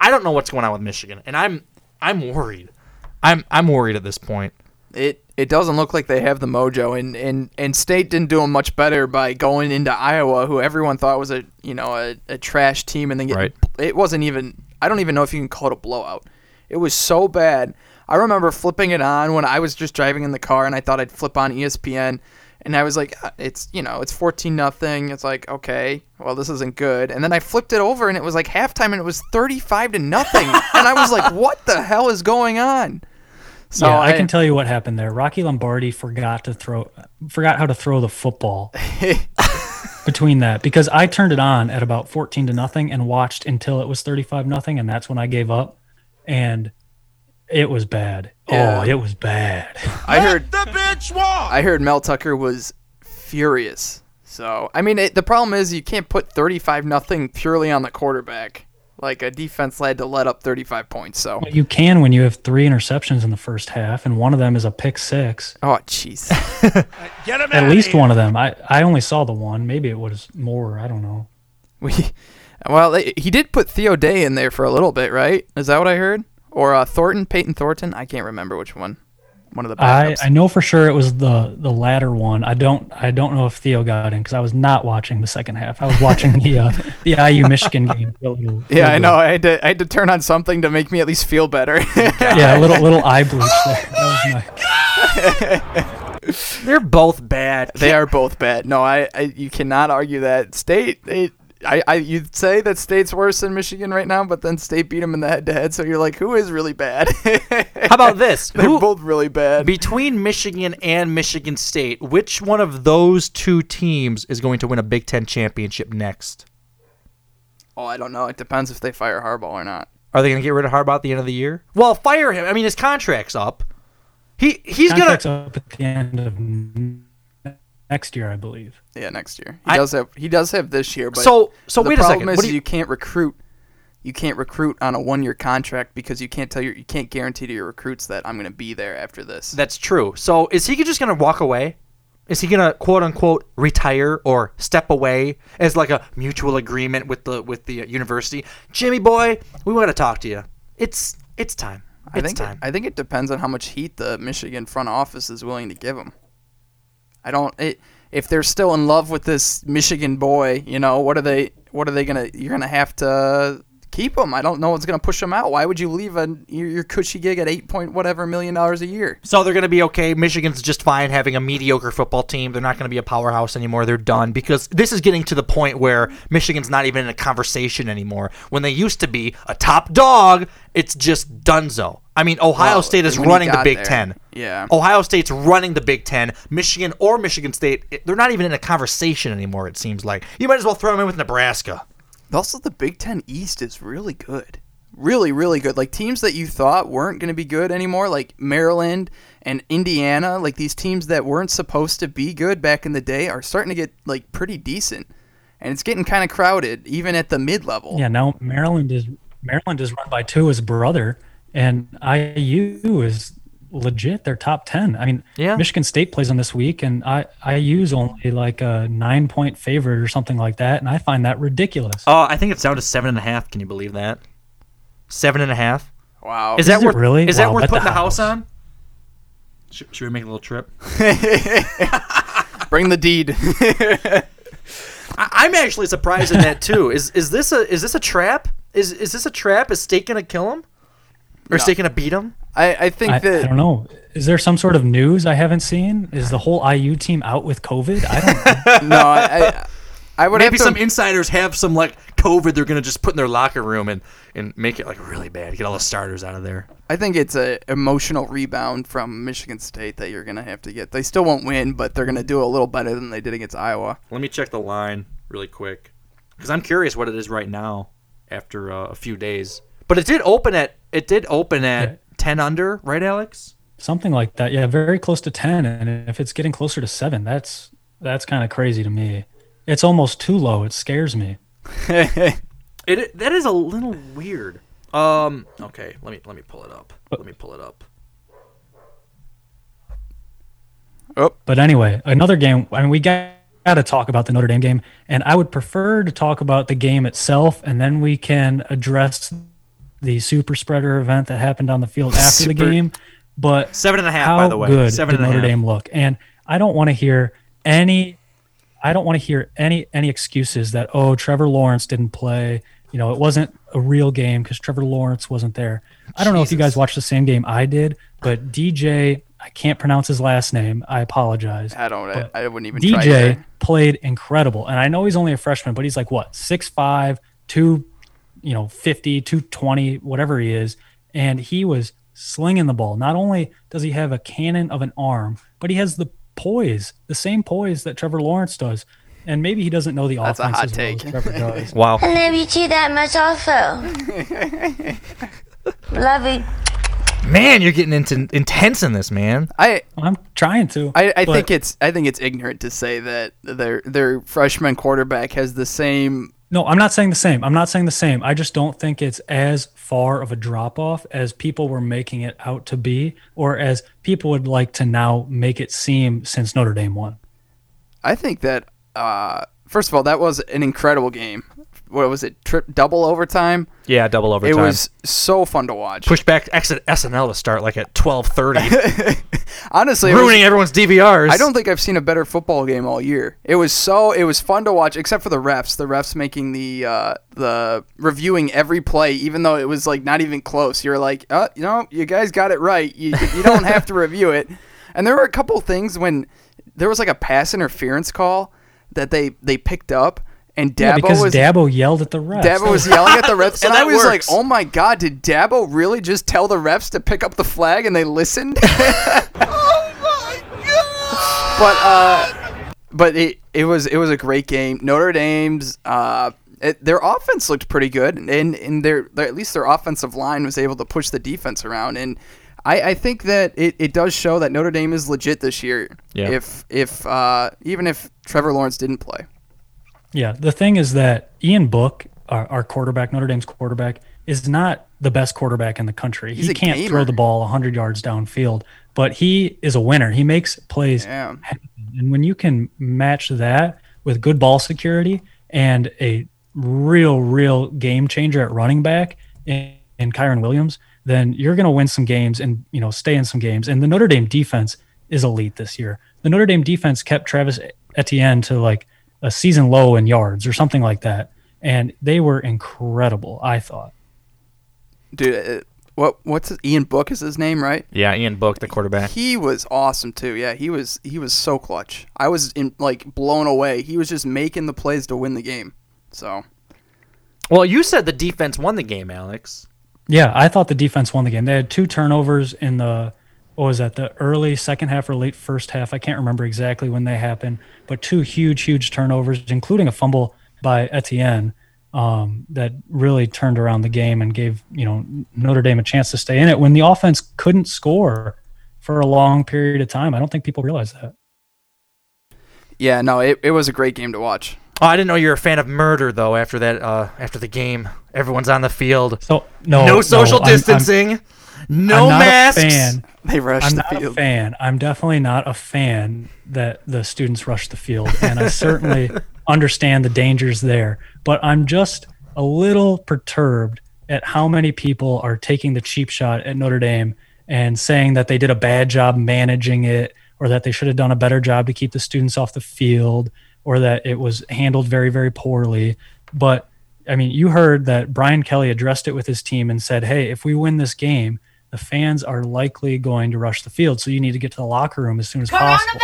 I- don't know what's going on with Michigan, and I'm I'm worried. I'm I'm worried at this point. It it doesn't look like they have the mojo, and and and State didn't do them much better by going into Iowa, who everyone thought was a you know a, a trash team, and then getting, Right. it wasn't even. I don't even know if you can call it a blowout. It was so bad. I remember flipping it on when I was just driving in the car, and I thought I'd flip on ESPN, and I was like, uh, it's you know it's fourteen nothing. It's like okay, well this isn't good. And then I flipped it over, and it was like halftime, and it was thirty five to nothing, [laughs] and I was like, what the hell is going on? So yeah, I, can tell you what happened there. Rocky Lombardi forgot to throw, forgot how to throw the football [laughs] between that because I turned it on at about fourteen to nothing and watched until it was thirty-five nothing, and that's when I gave up, and it was bad. Oh, yeah. Oh, it was bad. I heard the bitch walk. I heard Mel Tucker was furious. So I mean, it, the problem is you can't put thirty-five nothing purely on the quarterback. Like a defense led to let up thirty-five points. So You can when you have three interceptions in the first half, and one of them is a pick six. oh jeez, [laughs] Get him At least one of them. I, I only saw the one. Maybe it was more. I don't know. we well he did put Theo Day in there for a little bit, right? Is that what I heard? Or uh, Thornton, Payton Thornton? I can't remember which one. One of the I, backups. I know for sure it was the the latter one. I don't I don't know if Theo got in because I was not watching the second half. I was watching the uh, [laughs] the IU Michigan game. A little- yeah, I know. I had to I had to turn on something to make me at least feel better. [laughs] [laughs] Yeah, a little little eye bleach there. That was my, They're both bad. They are both bad. No, I, I you cannot argue that. State, they, I, I, you'd say that State's worse than Michigan right now, but then State beat them in the head-to-head. So you're like, who is really bad? How about this? [laughs] They're Who- both really bad. Between Michigan and Michigan State, which one of those two teams is going to win a Big Ten championship next? oh, I don't know. It depends if they fire Harbaugh or not. Are they going to get rid of Harbaugh at the end of the year? Well, fire him. I mean, his contract's up. He he's gonna. up at the end of n- next year, I believe. Yeah, next year he I- does have he does have this year. But So- so the wait a second. Is What do you- you can't recruit. You can't recruit on a one-year contract because you can't tell your you can't guarantee to your recruits that I'm going to be there after this. That's true. So is he just going to walk away? Is he going to quote unquote retire or step away as like a mutual agreement with the with the university? Jimmy boy, we want to talk to you. It's it's time. I think time. It, I think it depends on how much heat the Michigan front office is willing to give him. I don't. It if they're still in love with this Michigan boy, you know, what are they? What are they gonna? You're gonna have to keep him. I don't know what's gonna push him out. Why would you leave a your, your cushy gig at eight point whatever million dollars a year? So they're going to be okay. Michigan's just fine having a mediocre football team. They're not going to be a powerhouse anymore. They're done because this is getting to the point where Michigan's not even in a conversation anymore. When they used to be a top dog, it's just dunzo. I mean, Ohio Well, State is running the Big there, Ten. yeah. Ohio State's running the Big Ten. Michigan or Michigan State, they're not even in a conversation anymore. It seems like you might as well throw them in with Nebraska. Also, the Big Ten East is really good. Really, really good. Like teams that you thought weren't going to be good anymore, like Maryland and Indiana, like these teams that weren't supposed to be good back in the day, are starting to get like pretty decent. And it's getting kind of crowded, even at the mid level. Yeah, now Maryland is Maryland is run by Tua's brother, and IU is legit. They're top ten. I mean, Yeah. Michigan State plays on this week, and I I use only like a nine point favorite or something like that, and I find that ridiculous. Oh, I think it's down to seven and a half. Can you believe that? Seven and a half. Wow. Is, Is that worth really? Is that worth putting the house house. on? Should, should we make a little trip? [laughs] [laughs] Bring the deed. [laughs] I, I'm actually surprised in that too. Is is this a is this a trap? Is is this a trap? Is State gonna kill him? Or is No. State gonna beat them? I, I think I, that I don't know. Is there some sort of news I haven't seen? Is the whole IU team out with COVID? I don't. Know. [laughs] No, I, I, I would Maybe have to, some insiders have some like COVID they're gonna just put in their locker room and and make it like really bad. Get all the starters out of there. I think it's a emotional rebound from Michigan State that you're gonna have to get. They still won't win, but they're gonna do a little better than they did against Iowa. Let me check the line really quick because I'm curious what it is right now after uh, a few days. But it did open at it did open at ten under, right, Alex? Something like that. Yeah, very close to 10 and if it's getting closer to 7, that's that's kind of crazy to me. It's almost too low. It scares me. [laughs] It that is a little weird. Um. Okay. Let me let me pull it up. Let me pull it up. Oh. But anyway, another game. I mean, we got, got to talk about the Notre Dame game, and I would prefer to talk about the game itself, and then we can address the super spreader event that happened on the field after the game. But Seven and a half, how by the way. good Seven did and a Notre half. Dame look? And I don't want to hear any. I don't want to hear any any excuses that oh Trevor Lawrence didn't play. You know, it wasn't a real game because Trevor Lawrence wasn't there. I don't know if you guys watched the same game I did, but DJ, I can't pronounce his last name. I apologize. I don't. I, But I wouldn't even try. DJ to- played incredible. And I know he's only a freshman, but he's like what, 6'5, 2, you know, 50, 220, whatever he is. And he was slinging the ball. Not only does he have a cannon of an arm, but he has the poise, the same poise that Trevor Lawrence does. And maybe he doesn't know the That's a offense hot as well as take. Trevor does. [laughs] Wow. I love you too that much also. [laughs] love you. Man, you're getting into intense in this, man. I I'm trying to. I, I but- think it's I think it's ignorant to say that their their freshman quarterback has the same. No, I'm not saying the same. I'm not saying the same. I just don't think it's as far of a drop off as people were making it out to be, or as people would like to now make it seem since Notre Dame won. I think that uh, first of all, that was an incredible game. What was it? Trip double overtime. Yeah, double overtime. It was so fun to watch. Push back exit SNL to start like at twelve thirty, [laughs] Honestly, it was- ruining everyone's DVRs. I don't think I've seen a better football game all year. It was so it was fun to watch, except for the refs. The refs making the uh, the reviewing every play, even though it was like not even close. You're like, uh, you know, you guys got it right. You you don't have to review it. [laughs] And there were a couple things when there was like a pass interference call that they they picked up, and Dabo yeah, because was Dabo yelled at the refs. Dabo was [laughs] yelling at the refs, and I that was like, "Oh my god, did Dabo really just tell the refs to pick up the flag and they listened?" [laughs] Oh my god! But uh, but it it was it was a great game. Notre Dame's uh, it, their offense looked pretty good, and and their, their at least their offensive line was able to push the defense around. And I, I think that it, it does show that Notre Dame is legit this year. Yeah. If if uh, even if Trevor Lawrence didn't play. Yeah, the thing is that Ian Book, our, our quarterback, Notre Dame's quarterback, is not the best quarterback in the country. He's he can't gamer. throw the ball 100 yards downfield, but he is a winner. He makes plays. Yeah. And when you can match that with good ball security and a real, real game changer at running back in, in Kyren Williams, then you're going to win some games and you know stay in some games. And the Notre Dame defense is elite this year. The Notre Dame defense kept Travis Etienne to like a season low in yards or something like that, and they were incredible. I thought. Dude, uh, what what's his, Ian Book is his name, right? Yeah, Ian Book, the quarterback. He was awesome too. Yeah, he was he was so clutch. I was in like blown away. He was just making the plays to win the game. So Well, you said the defense won the game, Alex. Yeah, I thought the defense won the game. They had two turnovers in the what was that, the early second half or late first half. I can't remember exactly when they happened, but two huge, huge turnovers, including a fumble by Etienne, um, that really turned around the game and gave you know Notre Dame a chance to stay in it when the offense couldn't score for a long period of time. I don't think people realize that. yeah, no, it, it was a great game to watch. Oh, I didn't know you were a fan of murder though. After that, uh, after the game, everyone's on the field. So no, no social no, I'm- I'm- distancing, no I'm not masks. A fan. They rushed I'm the not field. a fan. I'm definitely not a fan that the students rush the field, and I certainly [laughs] understand the dangers there. But I'm just a little perturbed at how many people are taking the cheap shot at Notre Dame and saying that they did a bad job managing it, or that they should have done a better job to keep the students off the field, or that it was handled very, very poorly. But I mean, you heard that Brian Kelly addressed it with his team and said, "Hey, if we win this game, the fans are likely going to rush the field, so you need to get to the locker room as soon as possible."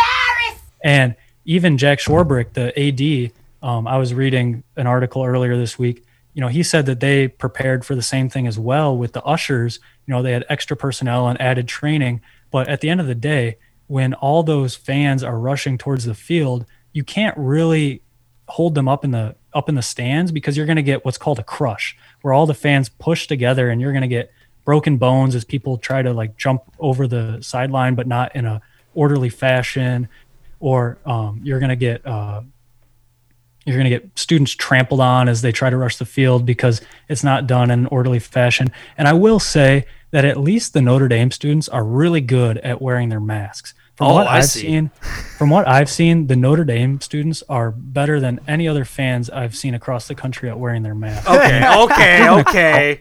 And even Jack Swarbrick, the AD, um, I was reading an article earlier this week. You know, he said that they prepared for the same thing as well with the ushers. You know, they had extra personnel and added training. But at the end of the day, when all those fans are rushing towards the field, you can't really hold them up in the up in the stands because you're going to get what's called a crush, where all the fans push together and you're going to get broken bones as people try to like jump over the sideline, but not in a orderly fashion, or um, you're going to get uh, you're going to get students trampled on as they try to rush the field because it's not done in an orderly fashion. And I will say that at least the Notre Dame students are really good at wearing their masks. From Oh, what I I've see. seen, from what I've seen, the Notre Dame students are better than any other fans I've seen across the country at wearing their masks. Okay, okay, [laughs] okay,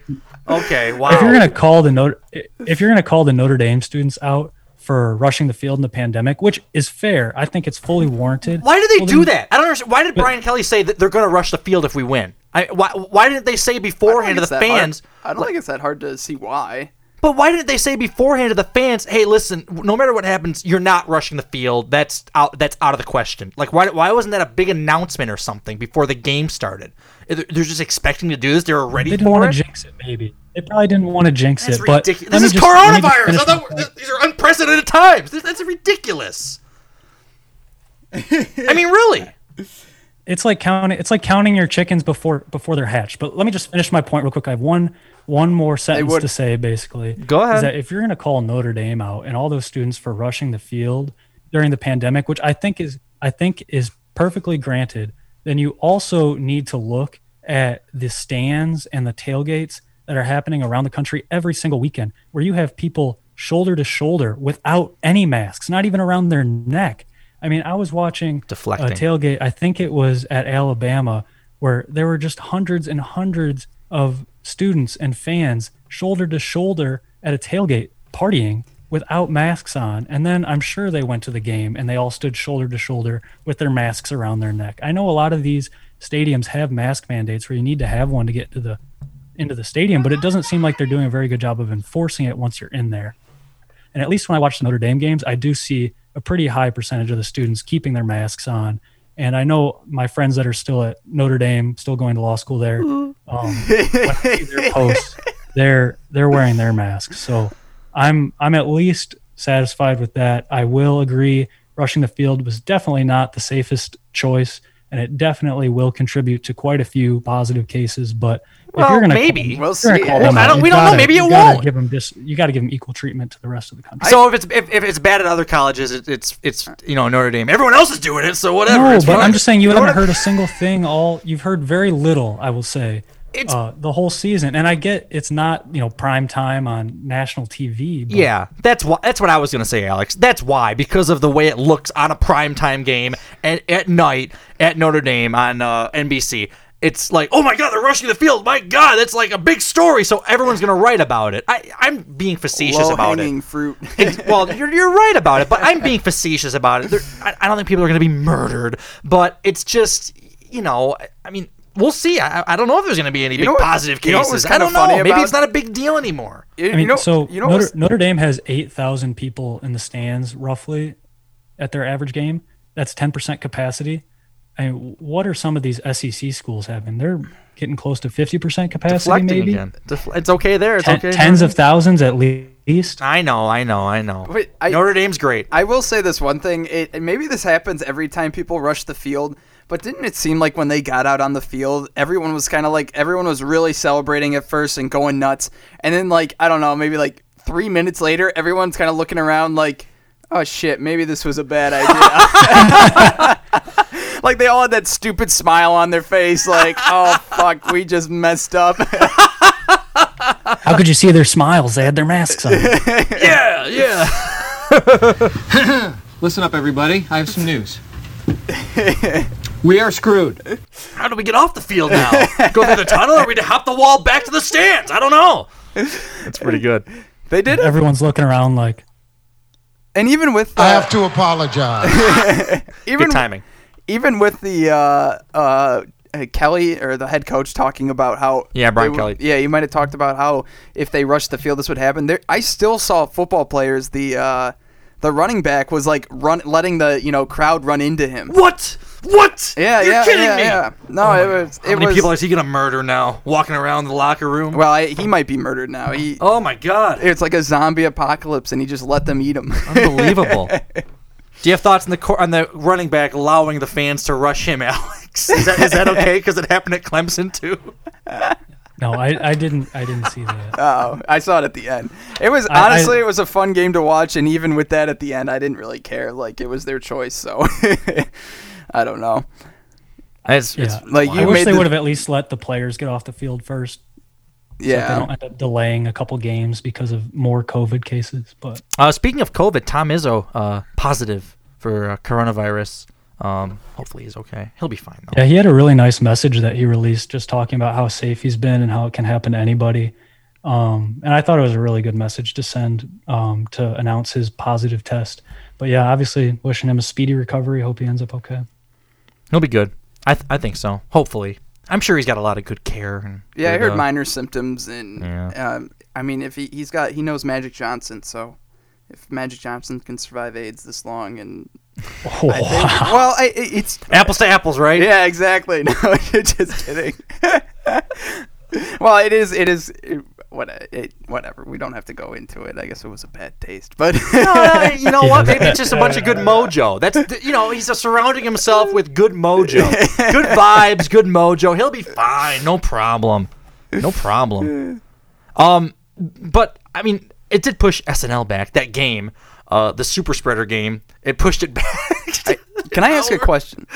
okay. Wow. If you're gonna call the Notre, if you're gonna call the Notre Dame students out for rushing the field in the pandemic, which is fair, I think it's fully warranted. Why did they Well, do then- that? I don't understand. Why did Brian Kelly say that they're going to rush the field if we win? I, why, why didn't they say beforehand to the it's that hard- fans? I don't think it's that hard to see why. But why didn't they say beforehand to the fans, "Hey, listen, no matter what happens, you're not rushing the field. That's out. That's out of the question." Like, why? Why wasn't that a big announcement or something before the game started? They're they're just expecting to do this. They were ready They didn't want it. to jinx it, maybe. They probably didn't want to jinx That's it, but ridiculous. let This is just- let just coronavirus. thought these are unprecedented times. That's ridiculous. [laughs] I mean, really. [laughs] it's like counting it's like counting your chickens before before they're hatched. But let me just finish my point real quick. I have one one more sentence would- to say basically. Go ahead. Is that if you're going to call Notre Dame out and all those students for rushing the field during the pandemic, which I think is I think is perfectly granted, then you also need to look at the stands and the tailgates that are happening around the country every single weekend where you have people shoulder to shoulder without any masks, not even around their neck. I mean, I was watching uh, Deflecting. a tailgate. I think it was at Alabama where there were just hundreds and hundreds of students and fans shoulder to shoulder at a tailgate partying without masks on. And then I'm sure they went to the game and they all stood shoulder to shoulder with their masks around their neck. I know a lot of these stadiums have mask mandates where you need to have one to get to the into the stadium, but it doesn't seem like they're doing a very good job of enforcing it once you're in there. And at least when I watch the Notre Dame games, I do see a pretty high percentage of the students keeping their masks on. And I know my friends that are still at Notre Dame, still going to law school there, um, when I see their posts, [laughs] they're they're wearing their masks. So I'm I'm at least satisfied with that. I will agree, rushing the field was definitely not the safest choice, and it definitely will contribute to quite a few positive cases. But if Well, you're gonna maybe. call, We'll if you're gonna see. call Well, them I don't- we don't know. Maybe it you gotta won't. Give them just you got to give them equal treatment to the rest of the country. So if it's if, if it's bad at other colleges, it, it's it's you know Notre Dame. Everyone else is doing it, so whatever. No, but fine. I'm just saying you haven't heard a single thing. All you've heard very little, I will say, uh, the whole season. And I get it's not you know prime time on national TV. But Yeah, that's why. That's what I was gonna say, Alex. That's why because of the way it looks on a prime time game at, at night at Notre Dame on uh, NBC. It's like, oh my god, they're rushing the field. My god, that's like a big story. So everyone's gonna write about it. I, I'm being facetious about Low-hanging it. fruit. Ex- well, you're, you're right about it, but I'm being facetious about it. There, I, I don't think people are gonna be murdered, but it's just, you know, I- I mean. We'll see. I, I don't know if there's going to be any You big know what- positive you know what cases. was I kinda don't know. funny Maybe about- it's not a big deal anymore. You, I mean, know, so you know Notre, what's- Notre Dame has 8,000 people in the stands roughly at their average game. That's 10% capacity. I mean, what are some of these SEC schools having? They're getting close to 50% capacity, Deflecting maybe. again. Def- it's okay there. It's Ten- okay. Tens of thousands at least. I know. I know. I know. Wait, I- Notre Dame's great. I will say this one thing. It, and maybe this happens every time people rush the field, but didn't it seem like when they got out on the field, everyone was kind of like everyone was really celebrating at first and going nuts, and then like I don't know, maybe like three minutes later, everyone's kind of looking around like, oh shit, maybe this was a bad idea. [laughs] [laughs] like they all had that stupid smile on their face, like oh fuck, we just messed up. How could you see their smiles? They had their masks on. [laughs] yeah, yeah. [laughs] Listen up, everybody. I have some news. [laughs] we are screwed. How do we get off the field now? Go through the tunnel, or we to hop the wall back to the stands? I don't know. That's pretty good. They did it. Everyone's looking around like, And even with I uh, have to apologize. even Good timing. Even with the uh, uh, uh, Kelly or the head coach talking about how Yeah, Brian they- Kelly. Yeah, you might have talked about how if they rushed the field, this would happen. There, I still saw football players. The uh, the running back was like run, letting the you know crowd run into him. What? What? Yeah, You're yeah, kidding yeah, me. yeah. No, Oh it was. How many was, people is he gonna murder now? Walking around the locker room? Well, I, he might be murdered now. He. Oh my god. It's like a zombie apocalypse, and he just let them eat him. Unbelievable. [laughs] Do you have thoughts on the cor- on the running back allowing the fans to rush him, [laughs] Alex? Is that, is that okay? Because it happened at Clemson too. no, I, I didn't. I didn't see that. [laughs] Oh, I saw it at the end. It was I- honestly, I- it was a fun game to watch, and even with that at the end, I didn't really care. Like it was their choice, so [laughs] I don't know. It's, Yeah. like I you wish made they the- would have at least let the players get off the field first. So Yeah. they don't end up delaying a couple games because of more COVID cases. But Uh, speaking of COVID, Tom Izzo uh, positive for uh, coronavirus. Um, hopefully he's okay. He'll be fine though. yeah, he had a really nice message that he released, just talking about how safe he's been and how it can happen to anybody. Um, and I thought it was a really good message to send um, to announce his positive test. But yeah, obviously wishing him a speedy recovery. Hope he ends up okay. He'll be good. I th- I think so. Hopefully. I'm sure he's got a lot of good care. And Yeah, I heard uh, minor symptoms, and Yeah. um, I mean, if he he's got he knows Magic Johnson, so if Magic Johnson can survive AIDS this long, and Oh, [laughs] I think, well, I, it's Apples to apples, right? Yeah, exactly. [laughs] No, you're [laughs] just kidding. well, it is. It is. It, what? It, whatever. We don't have to go into it. I guess it was a bad taste, but No, no, you [laughs] know what? Maybe it's just a bunch of good [laughs] mojo. That's you know he's uh, surrounding himself with good mojo, [laughs] good vibes, good mojo. He'll be fine. No problem. No problem. Um, but I mean, it did push SNL back. That game, uh, the super spreader game, it pushed it back. Can I ask a question?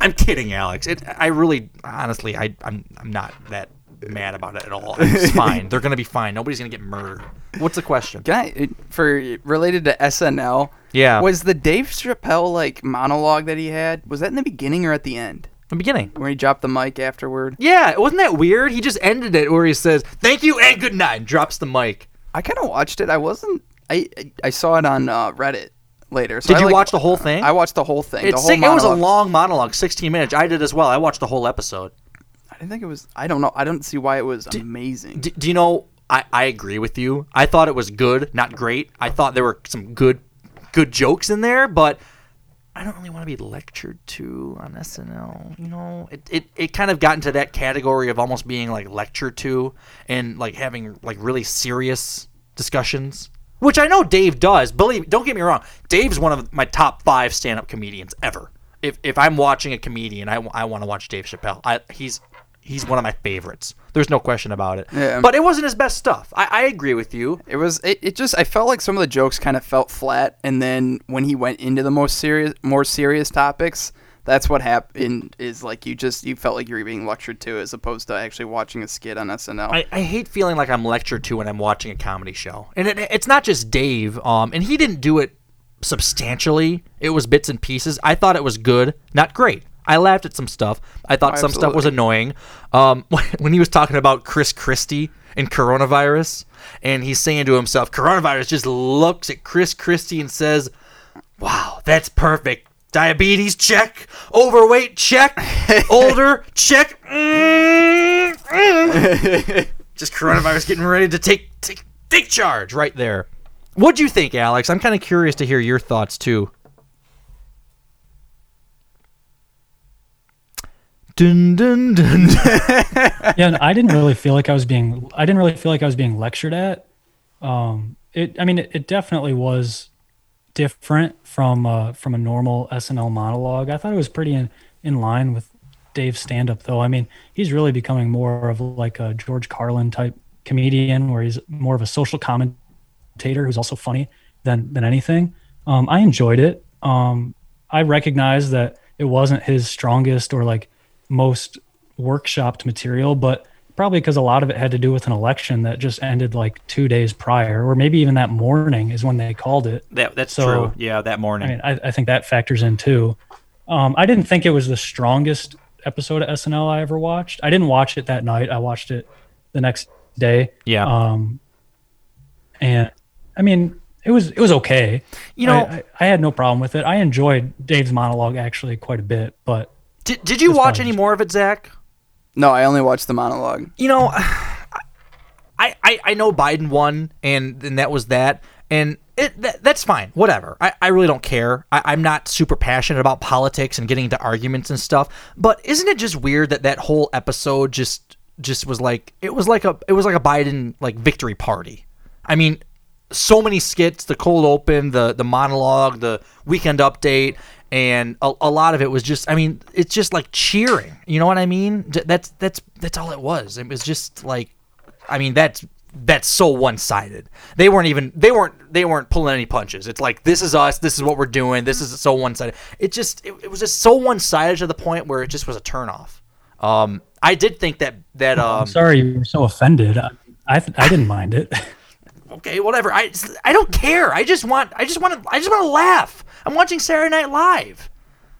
I'm kidding, Alex. It, I really, honestly, I, I'm, I'm not that mad about it at all. It's [laughs] fine. They're gonna be fine. Nobody's gonna get murdered. What's the question? Can I, for related to SNL? Yeah. Was the Dave Chappelle like monologue that he had? Was that in the beginning or at the end? The beginning. Where he dropped the mic afterward. Yeah, wasn't that weird? He just ended it where he says, "Thank you and good night," and drops the mic. I kind of watched it. I wasn't. I I saw it on uh, Reddit later. So Did I, you like- watch the whole thing? I watched the whole thing. the whole. It was a long monologue, 16 minutes. I did as well. I watched the whole episode. I didn't think it was. I don't know. I don't see why it was amazing. D- do you know? I, I agree with you. I thought it was good, not great. I thought there were some good good jokes in there, but I don't really want to be lectured to on SNL. You know, it, it, it kind of got into that category of almost being like lectured to and like having like really serious discussions, which I know Dave does. Believe don't get me wrong, Dave's one of my top five stand up comedians ever. If if I'm watching a comedian, I, I want to watch Dave Chappelle. I, he's he's one of my favorites. There's no question about it. Yeah. But it wasn't his best stuff. I, I agree with you. It was. It, it just. I felt like some of the jokes kind of felt flat, and then when he went into the most serious, more serious topics, that's what happened. Is like you just you felt like you were being lectured to, as opposed to actually watching a skit on SNL. I, I hate feeling like I'm lectured to when I'm watching a comedy show, and it, it's not just Dave. Um, and he didn't do it substantially. It was bits and pieces. I thought it was good, not great. I laughed at some stuff. I thought some stuff was annoying. Um, [laughs] when he was talking about Chris Christie and coronavirus, and he's saying to himself, "Coronavirus just looks at Chris Christie and says." Wow, that's perfect. Diabetes check. Overweight check. [laughs] Older check. Mm, mm. Just coronavirus getting ready to take take take charge right there. What'd you think, Alex? I'm kind of curious to hear your thoughts too. Dun dun dun. [laughs] yeah, and I didn't really feel like I was being I didn't really feel like I was being lectured at. Um, it I mean it, it definitely was different from uh, from a normal SNL monologue. I thought it was pretty in, in line with Dave's stand up though. I mean, he's really becoming more of like a George Carlin type comedian where he's more of a social commentator who's also funny than than anything. Um, I enjoyed it. Um, I recognize that it wasn't his strongest or like most workshopped material, but probably because a lot of it had to do with an election that just ended like two days prior, or maybe even that morning is when they called it. That that's So, true. Yeah, that morning. I mean, I, I think that factors in too. Um, I didn't think it was the strongest episode of SNL I ever watched. I didn't watch it that night. I watched it the next day. Yeah. Um, and I mean, it was it was okay. You know- I, I, I had no problem with it. I enjoyed Dave's monologue actually quite a bit. But did did you watch any more of it, Zach? No, I only watched the monologue. You know, [sighs] I, I, I know Biden won, and, and that was that. And it that, that's fine. Whatever. I, I really don't care. I, I'm not super passionate about politics and getting into arguments and stuff. But isn't it just weird that that whole episode just just was like it was like a it was like a Biden like victory party. I mean, so many skits, the cold open, the the monologue, the weekend update, and a, a lot of it was just. I mean, it's just like cheering. You know what I mean? That's that's that's all it was. It was just like, I mean, that's that's so one sided. They weren't even they weren't they weren't pulling any punches. It's like this is us. This is what we're doing. This is so one sided. It just it, it was just so one sided to the point where it just was a turnoff. Um, I did think that that um. I'm sorry you were so offended. I I, I didn't mind it. [laughs] okay, whatever. I I don't care. I just want I just want to I just want to laugh. I'm watching Saturday Night Live.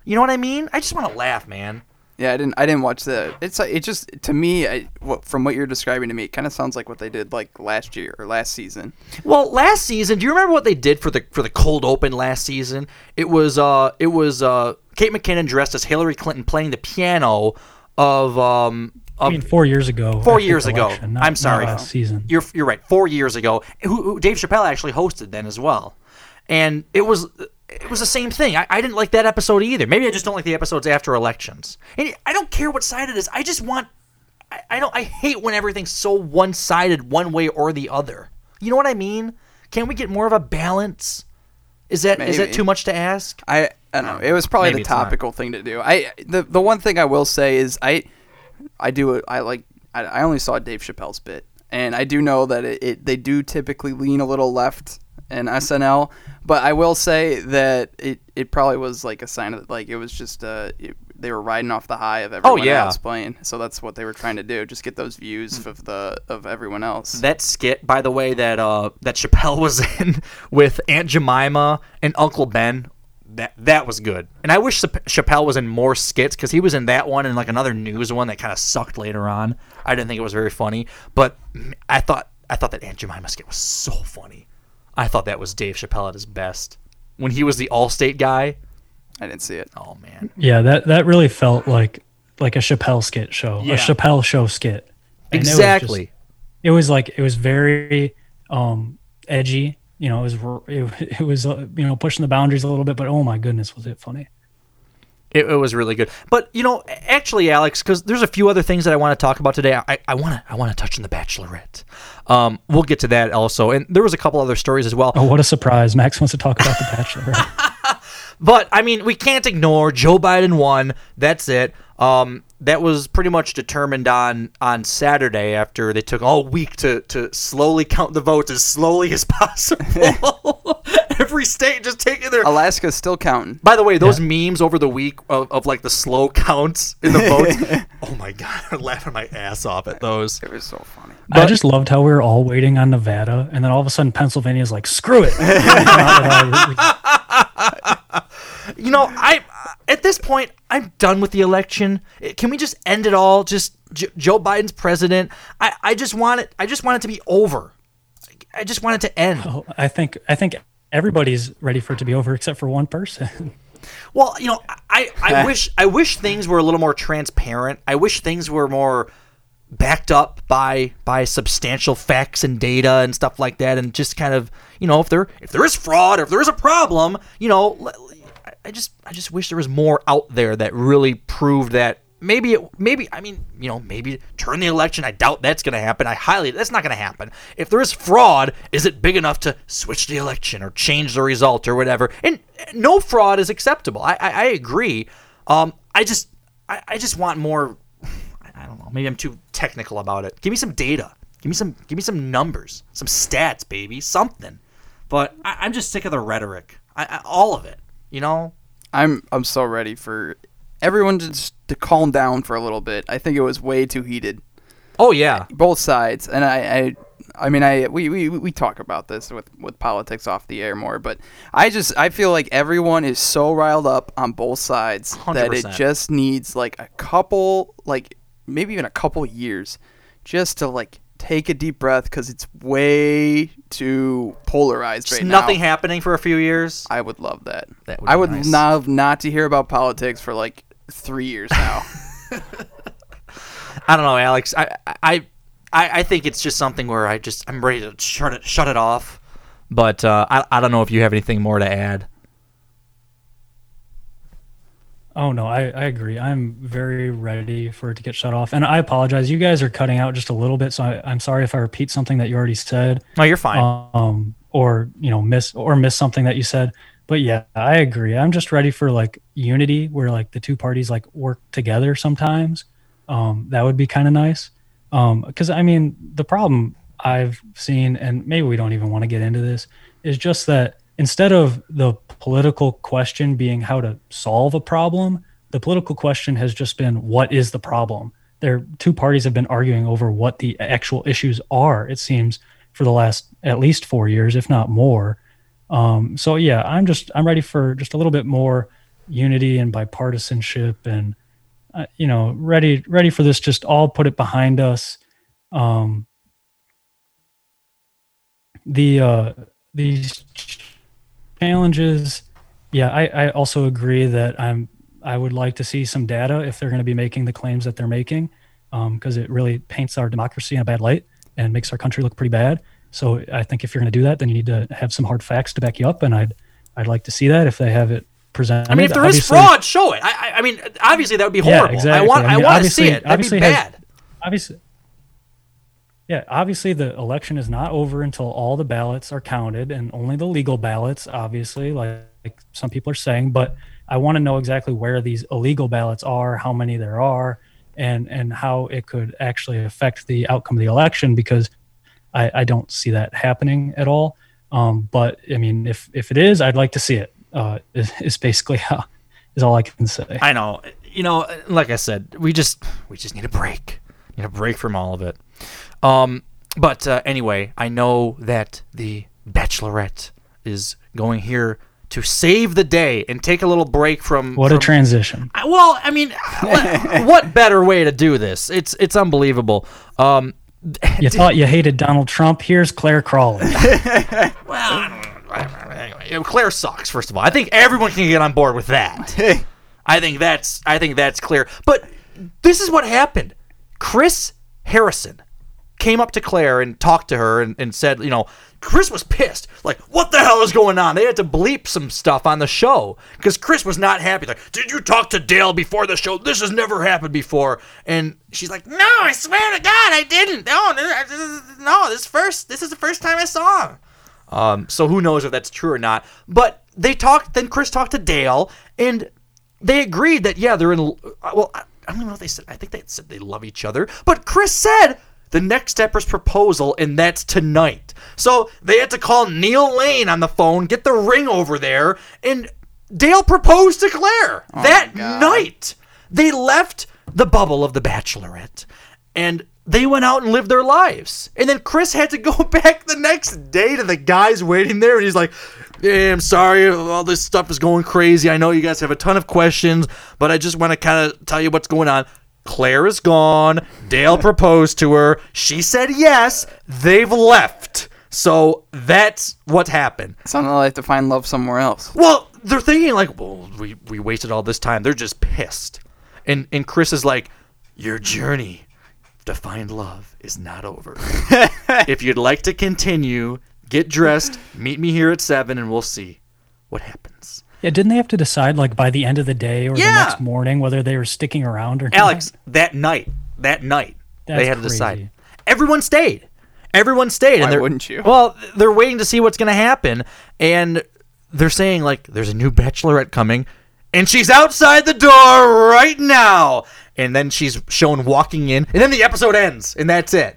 You know what I mean? I just want to laugh, man. Yeah, I didn't. I didn't watch that. It's like it just to me. I, what, from what you're describing to me, it kind of sounds like what they did like last year or last season. Well, last season, do you remember what they did for the for the cold open last season? It was uh it was uh Kate McKinnon dressed as Hillary Clinton playing the piano of um I mean, four years ago. Four years ago. election, not- I'm sorry. last season. You're you're right. Four years ago. Who, who Dave Chappelle actually hosted then as well, and it was it was the same thing. I, I didn't like that episode either. Maybe I just don't like the episodes after elections. And I don't care what side it is. I just want. I, I don't. I hate when everything's so one sided, one way or the other. You know what I mean? Can we get more of a balance? Is that is that Maybe. too much to ask? I I don't know. It was probably Maybe the it's not. topical thing to do. I the the one thing I will say is I I do I like I, I only saw Dave Chappelle's bit, and I do know that it, it they do typically lean a little left in SNL, but I will say that it it probably was like a sign of like it was just uh it, they were riding off the high of everyone Oh, yeah. else playing, so that's what they were trying to do, just get those views of the of everyone else. That skit, by the way, that uh that Chappelle [laughs] was in with Aunt Jemima and Uncle Ben, that that was good. And I wish Chappelle was in more skits because he was in that one and like another news one that kind of sucked later on. I didn't think it was very funny, but mm, I thought I thought that Aunt Jemima skit was so funny. I thought that was Dave Chappelle at his best when he was the Allstate guy. I didn't see it. Oh man. Yeah, that that really felt like like a Chappelle skit show, Yeah. a Chappelle show skit. And it was just- Exactly. It was, like it was very um edgy. You know, it was it, [laughs] it was uh, you know pushing the boundaries a little bit, but oh my goodness, was it funny? It, it was really good. But you know, actually, Alex, because there's a few other things that I want to talk about today. I I want to I want to touch on the Bachelorette. Um, we'll get to that also, and there was a couple other stories as well. Oh, what a surprise! Max wants to talk about the Bachelor. [laughs] But I mean, we can't ignore Joe Biden won. That's it. Um, that was pretty much determined on on Saturday after they took all week to to slowly count the votes as slowly as [laughs] possible. [laughs] Every state just taking their. Alaska's still counting. By the way, those memes over the week of, of like the slow [laughs] counts in the votes. oh my god, I'm laughing my ass off at those. It was so funny. I just loved how we were all waiting on Nevada, and then all of a sudden Pennsylvania's like, "Screw it!" You know, I at this point, I'm done with the election. Eh, Can we just end it all? Just J- Joe Biden's president. I, I just want it. I just want it to be over. I just want it to end. Oh, I think I think everybody's ready for it to be over except for one person. Well, you know, I, I [laughs] wish I wish things were a little more transparent. I wish things were more backed up by by substantial facts and data and stuff like that and just kind of, you know, if there if there is fraud or if there is a problem, you know, l- I- just I just wish there was more out there that really proved that maybe it maybe I mean, you know, maybe turn the election. I doubt that's going to happen. I highly that's not going to happen. If there is fraud, is it big enough to switch the election or change the result or whatever? And no fraud is acceptable. I I, I agree. Um, I just I, I just want more. I don't know. Maybe I'm too technical about it. Give me some data. Give me some. Give me some numbers. Some stats, baby. Something. But I, I'm just sick of the rhetoric. I, I, all of it. You know. I'm I'm so ready for everyone to just to calm down for a little bit. I think it was way too heated. Oh yeah, both sides, and I, I, I mean, I we, we we talk about this with with politics off the air more, but I just I feel like everyone is so riled up on both sides that it just needs like a couple, like maybe even a couple years, just to like take a deep breath because it's way too polarized Just right nothing now. happening for a few years. I would love that. That would I be would nice. love not to hear about politics for like three years now. [laughs] [laughs] I don't know, Alex. I, I, I, I think it's just something where I just I'm ready to shut it shut it off. But uh, I, I don't know if you have anything more to add. Oh no, I, I agree. I'm very ready for it to get shut off. And I apologize. You guys are cutting out just a little bit, so I, I'm sorry if I repeat something that you already said. No, you're fine. Um, or you know, miss or miss something that you said. But yeah, I agree. I'm just ready for like unity, where like the two parties like work together sometimes. Um, that would be kind of nice. Um, because I mean, the problem I've seen, and maybe we don't even want to get into this, is just that instead of the political question being how to solve a problem, the political question has just been what is the problem? There, two parties have been arguing over what the actual issues are. It seems for the last at least four years, if not more. Um, so yeah, I'm just I'm ready for just a little bit more unity and bipartisanship, and uh, you know, ready ready for this. Just all put it behind us. Um, the uh, these challenges, yeah, I, I also agree that I'm I would like to see some data if they're going to be making the claims that they're making, um, because it really paints our democracy in a bad light and makes our country look pretty bad. So I think if you're going to do that, then you need to have some hard facts to back you up, and I'd I'd like to see that if they have it presented. I mean, if there is Obviously- fraud, show it. I, I, mean, obviously that would be horrible Yeah, horrible. I want, I, I want to see it. That'd be obviously has- bad. obviously yeah obviously the election is not over until all the ballots are counted and only the legal ballots obviously like, like some people are saying but i want to know exactly where these illegal ballots are how many there are and and how it could actually affect the outcome of the election because i i don't see that happening at all um but i mean if if it is i'd like to see it uh [laughs] is, is basically how is all i can say I know. You know, like I said, we just we just need a break. Need a break from all of it. Um, but uh, anyway, I know that the Bachelorette is going here to save the day and take a little break from. what a transition I- Well, I mean, what, [laughs] what better way to do this? It's it's unbelievable. Um, [laughs] you thought you hated donald trump here's clare crawley [laughs] well, anyway, Clare sucks. First of all, I think everyone can get on board with that. I think that's I think that's clear. But this is what happened. Chris Harrison came up to Clare and talked to her and, and said, you know, Chris was pissed. Like, what the hell is going on? They had to bleep some stuff on the show because Chris was not happy. Like, did you talk to Dale before the show? This has never happened before. And she's like, no, I swear to God, I didn't. No, no, this first, this is the first time I saw him. Um, so who knows if that's true or not? But they talked. Then Chris talked to Dale, and they agreed that yeah, they're in. Well, I I don't even know what they said. I think they said they love each other. But Chris said the next step is proposal, and that's tonight. So they had to call Neil Lane on the phone, get the ring over there, and Dale proposed to Clare oh that night. They left the bubble of the Bachelorette, and they went out and lived their lives. And then Chris had to go [laughs] back the next day to the guys waiting there, and he's like, "Yeah, I'm sorry, all this stuff is going crazy. I know you guys have a ton of questions, but I just want to kind of tell you what's going on." Clare is gone. Dale proposed to her. She said yes. They've left. So that's what happened. Sounded like to find love somewhere else. Well, they're thinking like, well, we, we wasted all this time. They're just pissed. And and Chris is like, your journey to find love is not over. [laughs] if you'd like to continue, get dressed, meet me here at seven, and we'll see what happens. Yeah, didn't they have to decide like by the end of the day or Yeah. the next morning whether they were sticking around or Alex, that night, that night, That's they had to crazy. decide. Everyone stayed. Everyone stayed. Why and they're, wouldn't you? Well, they're waiting to see what's going to happen, and they're saying like, "There's a new bachelorette coming, and she's outside the door right now." And then she's shown walking in, and then the episode ends, and that's it.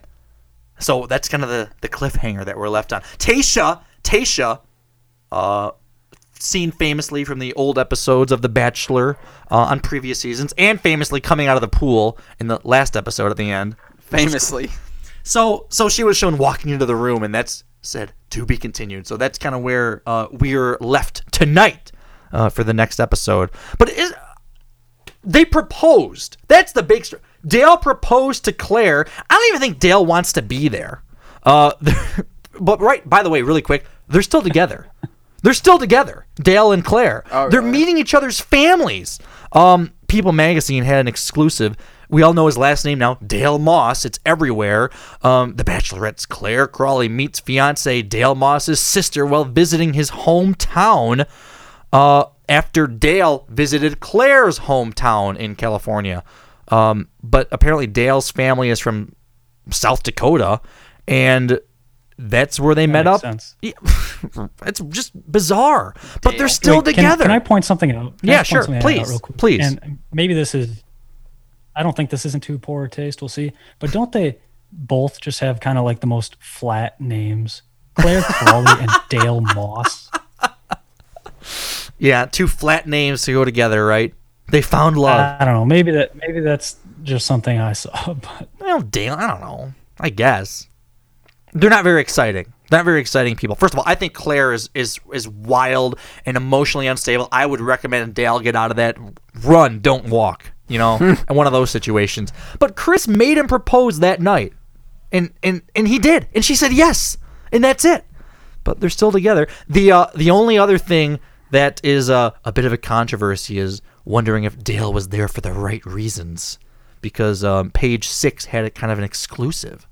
So that's kind of the the cliffhanger that we're left on. Tayshia, Tayshia, uh, seen famously from the old episodes of The Bachelor uh, on previous seasons, and famously coming out of the pool in the last episode at the end. Famously. So, so she was shown walking into the room, and that's said to be continued. So that's kind of where uh, we're left tonight uh, for the next episode. But is, they proposed. That's the big. Str- Dale proposed to Clare. I don't even think Dale wants to be there. Uh, [laughs] but right, by the way, really quick, they're still together. They're still together, Dale and Clare. They're meeting each other's families. Um, People Magazine had an exclusive. We all know his last name now, Dale Moss. It's everywhere. Um, the Bachelorette's Clare Crawley meets fiance Dale Moss's sister while visiting his hometown. Uh, after Dale visited Clare's hometown in California. Um, but apparently Dale's family is from South Dakota, and that's where they met makes up. sense. Yeah, [laughs] it's just bizarre, but they're still Wait, together. Can, I point something out? Can Yeah, sure. out Please, please. And maybe this is. I don't think this isn't too poor taste. We'll see. But don't they both just have kind of like the most flat names? Clare Crawley and [laughs] Dale Moss. yeah, two flat names to go together, right? They found love. I don't know. Maybe that. Maybe that's just something I saw. [laughs] But well, Dale, I don't know. I guess they're not very exciting. Not very exciting people. First of all, I think Clare is is is wild and emotionally unstable. I would recommend Dale get out of that. Run, don't walk. You know, [laughs] in one of those situations. But Chris made him propose that night, and and and he did, and she said yes, and that's it. But they're still together. The uh, the only other thing that is uh, a bit of a controversy is wondering if Dale was there for the right reasons, because um, Page Six had a kind of an exclusive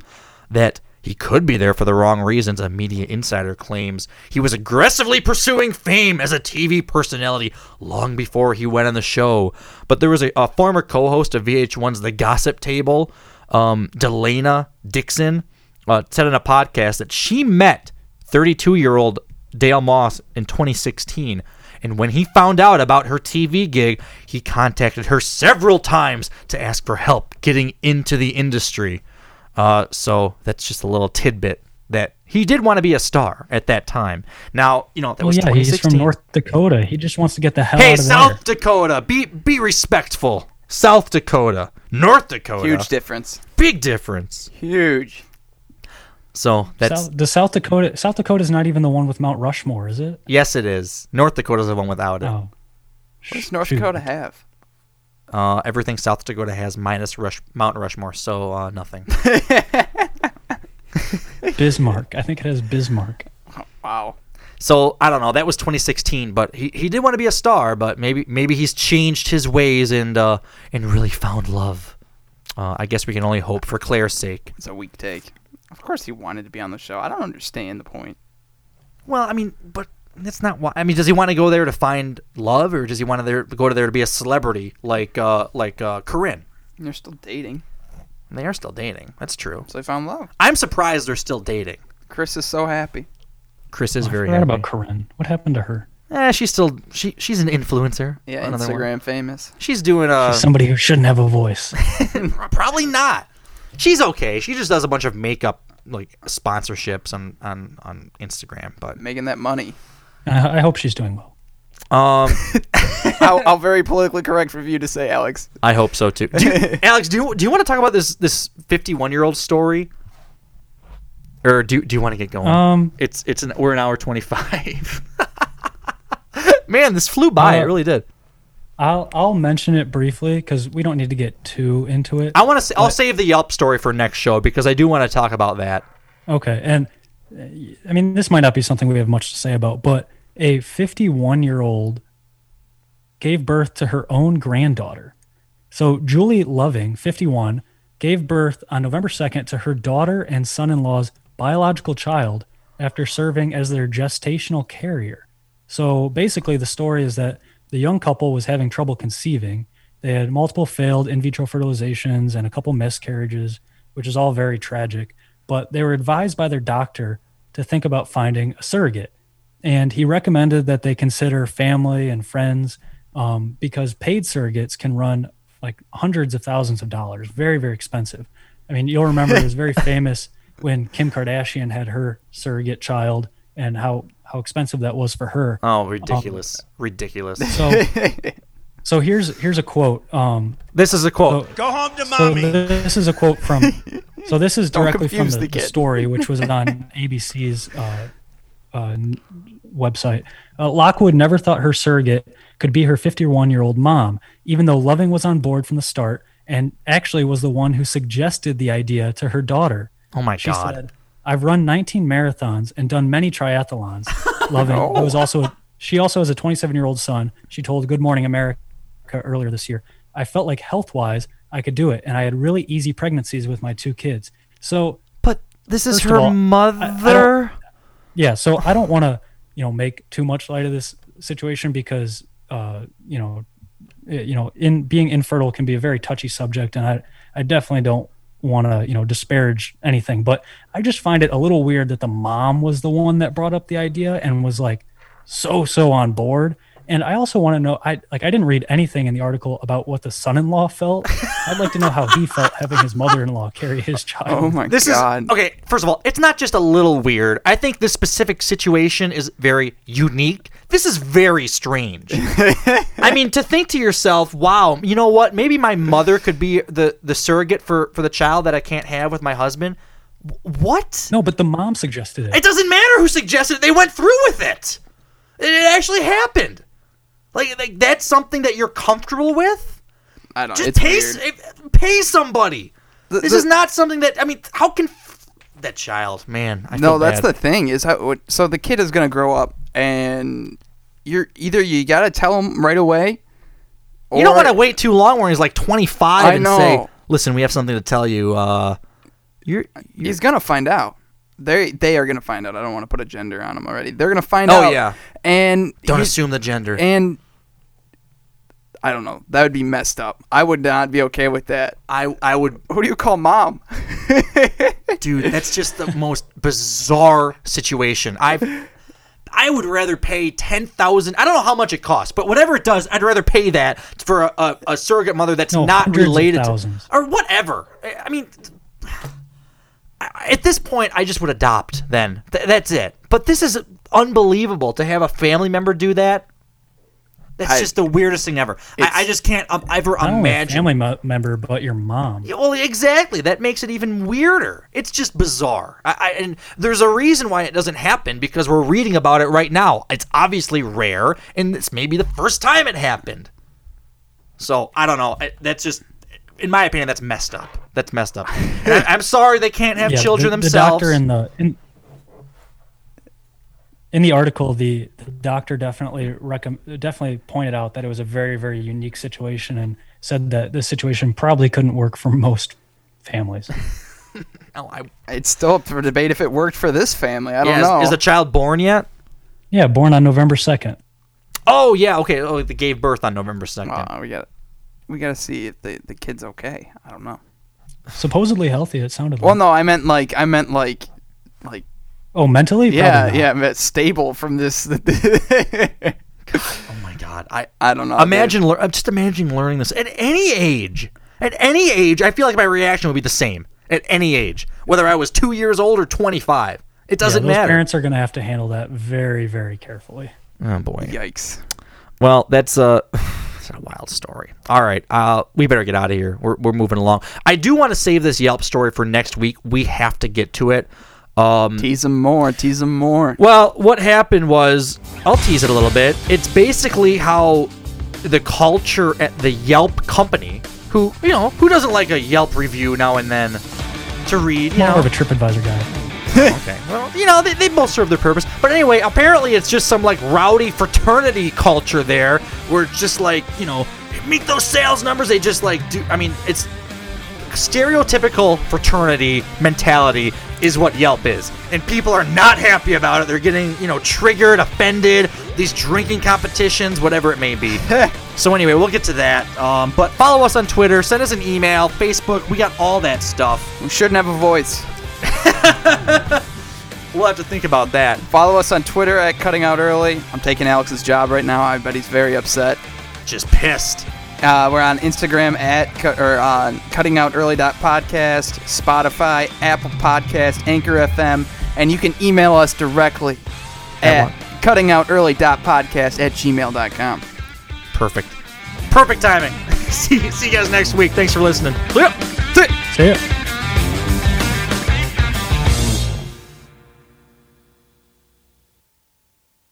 that he could be there for the wrong reasons. A media insider claims he was aggressively pursuing fame as a TV personality long before he went on the show. But there was a, a former co-host of VH1's The Gossip Table, um, Delaina Dixon, uh, said in a podcast that she met 32-year-old Dale Moss in 2016. And when he found out about her TV gig, he contacted her several times to ask for help getting into the industry. Uh, so that's just a little tidbit that he did want to be a star at that time. Now, you know, that well, was yeah, he's from North Dakota. He just wants to get the hell hey, out of South there. Dakota, be be respectful. South Dakota, North Dakota, Huge difference. big difference. Huge. So that's South, the South Dakota. South Dakota's not even the one with Mount Rushmore, is it? yes, it is. North Dakota's the one without it. Oh, What does North Shoot. Dakota have? Uh, everything South Dakota has minus Rush Mount Rushmore, so uh, nothing. [laughs] [laughs] Bismarck. I think it has Bismarck. Wow. So I don't know. That was 2016, but he, he did want to be a star, but maybe maybe he's changed his ways and uh, and really found love. Uh, I guess we can only hope for Clare's sake. It's a weak take. Of course he wanted to be on the show. I don't understand the point. Well, I mean, but that's not why. I mean, does he want to go there to find love, or does he want to there go to there to be a celebrity like uh, like uh, Corinne? They're still dating. They are still dating. That's true. So they found love. I'm surprised they're still dating. Chris is so happy. Chris is I very forgot happy. about Corinne. What happened to her? Eh, she's still she she's an influencer. Yeah, Another one. Instagram famous. She's doing uh She's somebody who shouldn't have a voice. [laughs] probably not. She's okay. She just does a bunch of makeup like sponsorships on on on Instagram, but Making that money. I, I hope she's doing well. um [laughs] how, how very politically correct for you to say, Alex. I hope so too. Do you, [laughs] Alex, do you do you want to talk about this this 51 year old story, or do do you want to get going? Um, it's it's an we're an hour 25. [laughs] Man, this flew by. Uh, it really did. I'll I'll mention it briefly because we don't need to get too into it. I want to. Say, I'll save the Yelp story for next show because I do want to talk about that. Okay, and uh, I mean this might not be something we have much to say about, but a 51 year old gave birth to her own granddaughter. So Julie Loving, 51, gave birth on November 2nd to her daughter and son-in-law's biological child after serving as their gestational carrier. So basically, the story is that the young couple was having trouble conceiving. They had multiple failed in vitro fertilizations and a couple miscarriages, which is all very tragic. But they were advised by their doctor to think about finding a surrogate. And he recommended that they consider family and friends um, because paid surrogates can run like hundreds of thousands of dollars, very, very expensive. I mean, you'll remember it was very [laughs] famous when Kim Kardashian had her surrogate child and how, how expensive that was for her. Oh, ridiculous! ridiculous. So, so here's here's a quote. Um, this is a quote. Go home to so mommy. this is a quote from. [laughs] So this is directly from the, the the story, which was [laughs] on ABC's uh, uh, website. Uh, Lockwood never thought her surrogate could be her 51 year old mom, even though Loving was on board from the start and actually was the one who suggested the idea to her daughter. Oh my She God. said, I've run 19 marathons and done many triathlons. [laughs] Loving, who was also she also has a 27 year old son. She told Good Morning America earlier this year. I felt like health wise I could do it, and I had really easy pregnancies with my two kids. So, but this is her all, I- I mother. Yeah, so I don't want to you know make too much light of this situation because uh, you know eh, you know in being infertile can be a very touchy subject, and I I definitely don't want to you know disparage anything, but I just find it a little weird that the mom was the one that brought up the idea and was like so so on board. And I also want to know, I like I didn't read anything in the article about what the son-in-law felt. I'd like to know how he [laughs] felt having his mother-in-law carry his [laughs] oh child. Oh this is okay. First of all, it's not just a little weird. I think this specific situation is very unique. This is very strange. [laughs] I mean, to think to yourself, "Wow, you know what? Maybe my mother could be the the surrogate for for the child that I can't have with my husband." What? No, but the mom suggested it. It doesn't matter who suggested it. They went through with it. It it actually happened. Like, like that's something that you're comfortable with. I don't. Just it's pay weird. pay somebody. The- this the- is not something that I mean. How can that child, man? I no, that's bad. the thing is how. So the kid is gonna grow up, and you're either you gotta tell him right away. you don't want to wait too long when he's like 25 I and know. say, "Listen, we have something to tell you." Uh, you're, He's gonna find out. They they are gonna find out. I don't want to put a gender on him already. They're gonna find Oh, out. Oh yeah. And Don't assume the gender. And I don't know. That would be messed up. I would not be okay with that. I I would. Who do you call mom? [laughs] dude, that's just the most bizarre situation. I I would rather pay ten thousand. I don't know how much it costs, but whatever it does, I'd rather pay that for a, a, a surrogate mother that's No, not hundreds of related to thousands. or whatever. I I mean, I- at this point, I just would adopt. Then Th- that's it. But this is unbelievable to have a family member do that. That's I- just the weirdest thing ever. I, I just can't um, ever Not only a imagine. family mo- member, but your mom. Yeah, Well, exactly. That makes it even weirder. It's just bizarre. I, I, and there's a reason why it doesn't happen because we're reading about it right now. It's obviously rare, and it's maybe the first time it happened. So I don't know. I- That's just, in my opinion, that's messed up. That's messed up. [laughs] I, I'm sorry they can't have Yeah, children the, themselves. The doctor in the in, in the article, the, the doctor definitely recomm- definitely pointed out that it was a very very unique situation and said that this situation probably couldn't work for most families. [laughs] Oh, I, It's still up for debate if it worked for this family. I don't Yeah, is- know. Is, the child born yet? yeah, born on November second. Oh yeah. Okay. Oh, they gave birth on November second. Uh, we got we got to see if the the kid's okay. I don't know. Supposedly healthy. It sounded. Well, like. no, I meant like I meant like like Oh, mentally? yeah yeah, I meant stable from this. [laughs] oh my god. I I don't know. imagine lear- I'm just imagining learning this at any age. At any age, I feel like my reaction would be the same. At any age, whether I was two years old or 25, it doesn't yeah, those matter. Parents are going to have to handle that very very carefully. Oh boy. Yikes. Well, that's uh, [sighs] It's a wild story. All right, uh, we better get out of here. We're, we're moving along. I do want to save this Yelp story for next week. We have to get to it. Um, tease them more. Tease them more. Well, what happened was, I'll tease it a little bit. It's basically how the culture at the Yelp company, who you know, who doesn't like a Yelp review now and then to read, you More know, of a TripAdvisor guy. okay. Well, you know, they, they both serve their purpose. But anyway, apparently it's just some like rowdy fraternity culture there where it's just like, you know, meet those sales numbers. They just like do. I mean, it's stereotypical fraternity mentality is what Yelp is. And people are not happy about it. They're getting, you know, triggered, offended, these drinking competitions, whatever it may be. [laughs] so anyway, we'll get to that. Um, but follow us on Twitter, send us an email, Facebook. We got all that stuff. We shouldn't have a voice. [laughs] We'll have to think about that. Follow us on Twitter at Cutting Out Early. I'm taking Alex's job right now. I bet he's very upset. Just pissed. Uh, we're on Instagram at cut, or on cuttingoutearly.podcast, Spotify, Apple Podcast, Anchor FM, and you can email us directly at cuttingoutearly.podcast at gmail.com. Perfect. Perfect timing. [laughs] see, see you guys next week. Thanks for listening. Yep. See ya.